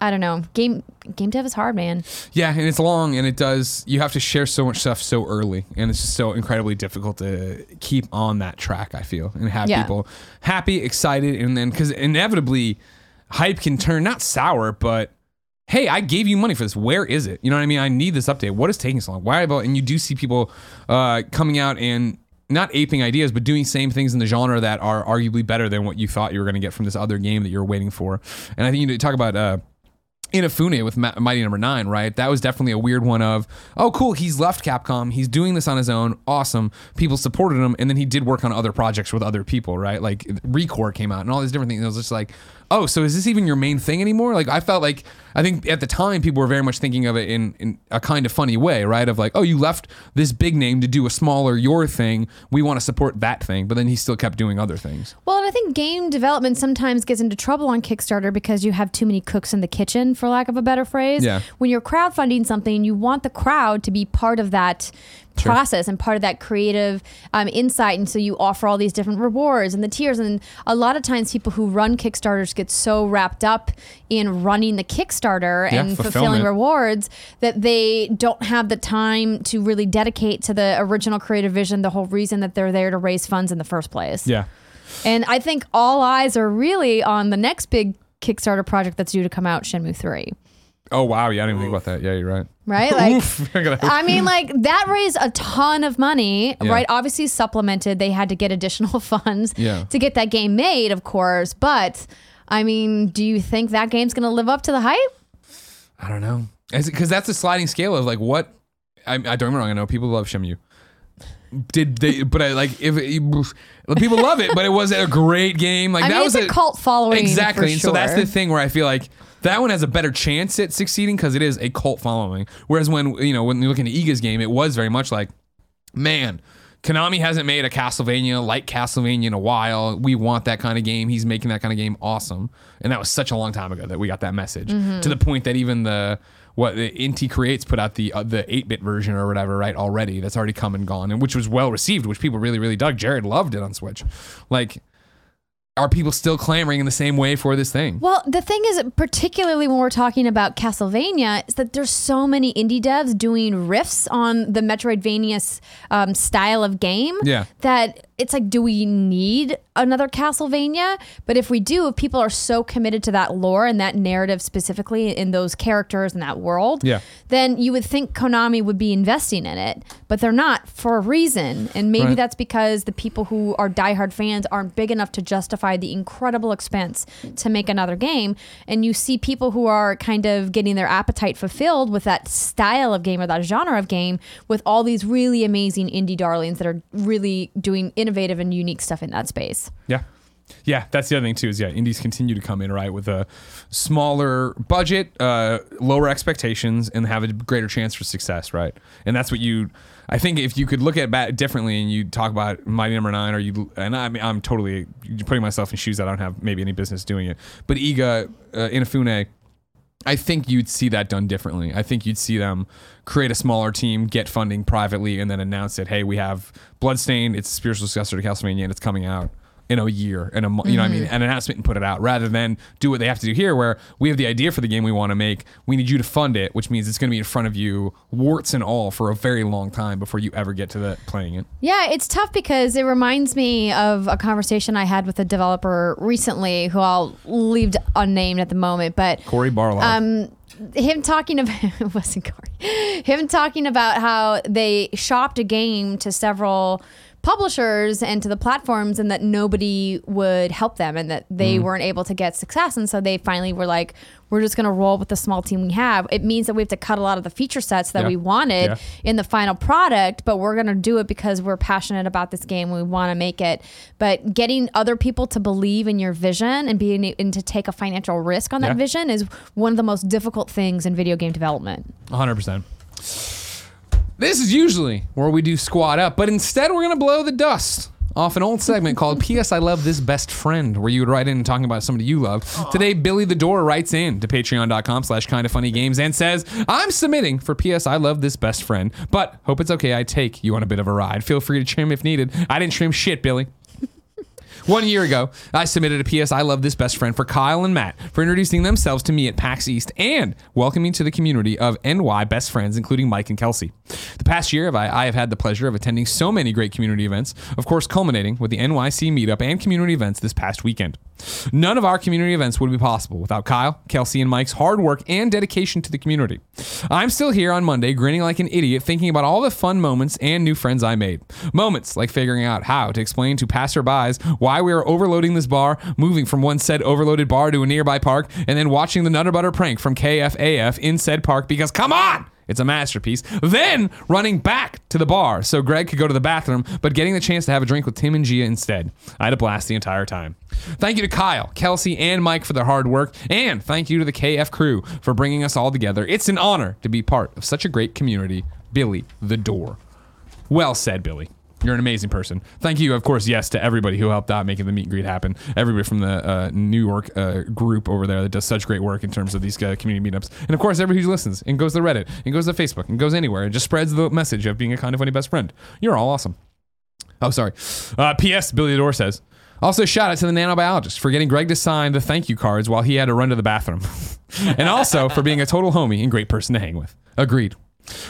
I don't know. Game game dev is hard, man. Yeah, and it's long, and it does. You have to share so much stuff so early, and it's just so incredibly difficult to keep on that track. I feel and have Yeah. people happy, excited, and then because inevitably, hype can turn not sour, but hey, I gave you money for this. Where is it? You know what I mean? I need this update. What is taking so long? Why about? And you do see people uh, coming out and not aping ideas, but doing same things in the genre that are arguably better than what you thought you were going to get from this other game that you're waiting for. And I think you talk about. Uh, Inafune with Ma- Mighty Number Nine, right? That was definitely a weird one. Of oh, cool, he's left Capcom, he's doing this on his own, awesome. People supported him, and then he did work on other projects with other people, right? Like Recore came out and all these different things. It was just like, oh, so is this even your main thing anymore? Like I felt like I think at the time people were very much thinking of it in in a kind of funny way, right? Of like, oh, you left this big name to do a smaller your thing. We want to support that thing, but then he still kept doing other things. Well, and I think game development sometimes gets into trouble on Kickstarter because you have too many cooks in the kitchen, for lack of a better phrase. Yeah. When you're crowdfunding something, you want the crowd to be part of that Sure. process and part of that creative um, insight. And so you offer all these different rewards and the tiers. And a lot of times, people who run Kickstarters get so wrapped up in running the Kickstarter Yeah, and fulfilling rewards that they don't have the time to really dedicate to the original creative vision, the whole reason that they're there to raise funds in the first place. Yeah. And I think all eyes are really on the next big Kickstarter project that's due to come out, Shenmue 3. Oh wow, yeah, I didn't even think about that. Yeah, you're right. Right? [laughs] Like [laughs] I I mean, like that raised a ton of money, Yeah. right? Obviously supplemented. They had to get additional [laughs] funds Yeah. to get that game made, of course. But I mean, do you think that game's gonna live up to the hype? I don't know. Because that's a sliding scale of like what. I, I don't get me wrong. I know people love Shemu. Did they? But I like if it, people love it, but it was a great game. Like I that mean, was it's a cult following, exactly. And so that's the thing where I feel like that one has a better chance at succeeding because it is a cult following. Whereas when you know when you look into Iga's game, it was very much like, man. Konami hasn't made a Castlevania like Castlevania in a while. We want that kind of game. He's making that kind of game awesome. And that was such a long time ago that we got that message. Mm-hmm. To the point that even the what the Inti Creates put out the uh, the 8-bit version or whatever, right, already. That's already come and gone and which was well received, which people really really dug. Jared loved it on Switch. Like are people still clamoring in the same way for this thing? Well, the thing is, particularly when we're talking about Castlevania, is that there's so many indie devs doing riffs on the Metroidvania um, style of game Yeah. that it's like, do we need another Castlevania? But if we do, if people are so committed to that lore and that narrative specifically in those characters and that world, Yeah. then you would think Konami would be investing in it, but they're not for a reason. And maybe Right. that's because the people who are diehard fans aren't big enough to justify the incredible expense to make another game. And you see people who are kind of getting their appetite fulfilled with that style of game or that genre of game with all these really amazing indie darlings that are really doing innovative and unique stuff in that space. Yeah. Yeah, that's the other thing too. Is yeah, indies continue to come in right with a smaller budget, uh, lower expectations, and have a greater chance for success, right? And that's what you. I think if you could look at it differently and you talk about Mighty Number Nine, or you and I mean, I'm totally putting myself in shoes that I don't have maybe any business doing it, but Iga uh, Inafune. I think you'd see that done differently. I think you'd see them create a smaller team, get funding privately, and then announce it. Hey, we have Bloodstained. It's a spiritual successor to Castlevania, and it's coming out. In a year and a mo- you know what I mean? An announcement and put it out. Rather than do what they have to do here where we have the idea for the game we want to make we need you to fund it which means it's going to be in front of you warts and all for a very long time before you ever get to the playing it. Yeah, it's tough because it reminds me of a conversation I had with a developer recently who I'll leave unnamed at the moment, but Cory Barlog. um, him talking about [laughs] it wasn't Corey. Him talking about how they shopped a game to several publishers and to the platforms and that nobody would help them and that they weren't able to get success and so they finally were like we're just going to roll with the small team we have it means that we have to cut a lot of the feature sets that Yeah. we wanted Yeah. in the final product but we're going to do it because we're passionate about this game we want to make it but getting other people to believe in your vision and being and to take a financial risk on that Yeah. vision is one of the most difficult things in video game development 100%. This is usually where we do squat up, but instead we're going to blow the dust off an old segment called P.S. I Love This Best Friend, where you would write in talking about somebody you love. Today, Billy the Door writes in to patreon.com slash kind of funny games and says, I'm submitting for P.S. I Love This Best Friend, but hope it's okay I take you on a bit of a ride. Feel free to trim if needed. I didn't trim shit, Billy. [laughs] One year ago, I submitted a PS I love this best friend for Kyle and Matt for introducing themselves to me at PAX East and welcoming to the community of NY best friends, including Mike and Kelsey. The past year, I, I have had the pleasure of attending so many great community events, of course, culminating with the NYC meetup and community events this past weekend. None of our community events would be possible without Kyle, Kelsey, and Mike's hard work and dedication to the community. I'm still here on Monday, grinning like an idiot, thinking about all the fun moments and new friends I made. Moments like figuring out how to explain to passerbys why we are overloading this bar, moving from one said overloaded bar to a nearby park, and then watching the Nutter Butter prank from KFAF in said park because come on! It's a masterpiece. Then running back to the bar so Greg could go to the bathroom, but getting the chance to have a drink with Tim and Gia instead. I had a blast the entire time. Thank you to Kyle, Kelsey, and Mike for their hard work, and thank you to the KF crew for bringing us all together. It's an honor to be part of such a great community. Billy the Door. Well said, Billy. You're an amazing person. Thank you, of course, yes, to everybody who helped out making the meet and greet happen. Everybody from the uh, New York uh, group over there that does such great work in terms of these uh, community meetups. And of course, everybody who listens and goes to Reddit and goes to Facebook and goes anywhere and just spreads the message of being a kind of funny best friend. You're all awesome. Oh, sorry. Uh, P.S. Billy Door says. Also, shout out to the nanobiologist for getting Greg to sign the thank you cards while he had to run to the bathroom. [laughs] and also for being a total homie and great person to hang with. Agreed.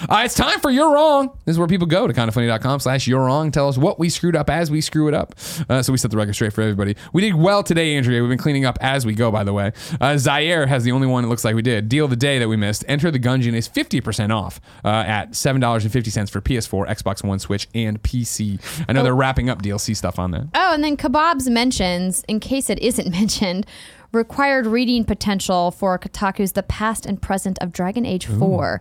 Uh, it's time for You're Wrong. This is where people go to kindoffunny.com slash You're Wrong. Tell us what we screwed up as we screw it up. Uh, so we set the record straight for everybody. We did well today, Andrea. We've been cleaning up as we go, by the way. Uh, Zaire has the only one it looks like we did. Deal of the day that we missed. Enter the Gungeon is 50% off uh, at $7.50 for PS4, Xbox One, Switch, and PC. I know they're wrapping up DLC stuff on that. Oh, and then Kebabs mentions, in case it isn't [laughs] mentioned, required reading potential for Kotaku's The Past and Present of Dragon Age 4.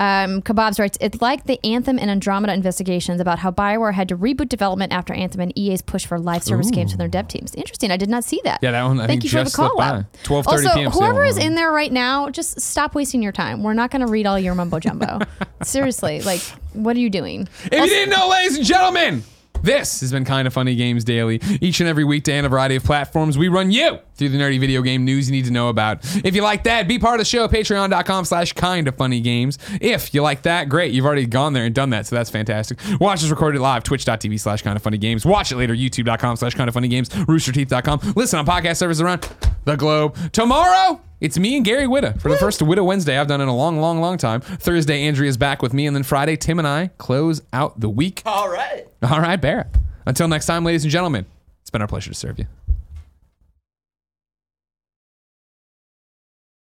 Um, Kebabs writes, it's like the Anthem and Andromeda investigations about how Bioware had to reboot development after Anthem and EA's push for live service games to their dev teams. Interesting. I did not see that. Yeah, that one, I Thank think, you for the call out. 12:30 also, PM whoever is in there right now, just stop wasting your time. We're not going to read all your mumbo jumbo. [laughs] Seriously, like, what are you doing? If you didn't know, ladies and gentlemen, this has been Kind of Funny Games Daily. Each and every weekday on a variety of platforms, we run you through the nerdy video game news you need to know about. If you like that, be part of the show, patreon.com slash kind of funny games. If you like that, great. You've already gone there and done that, so that's fantastic. Watch us recorded live, twitch.tv slash kind of funny games. Watch it later, youtube.com slash kind of funny games, roosterteeth.com. Listen on podcast services around the globe. Tomorrow, it's me and Gary Whitta for the first Whitta Wednesday I've done in a long, long, long time. Thursday, Andrea's back with me, and then Friday, Tim and I close out the week. All right. All right, Barrett. Until next time, ladies and gentlemen, it's been our pleasure to serve you.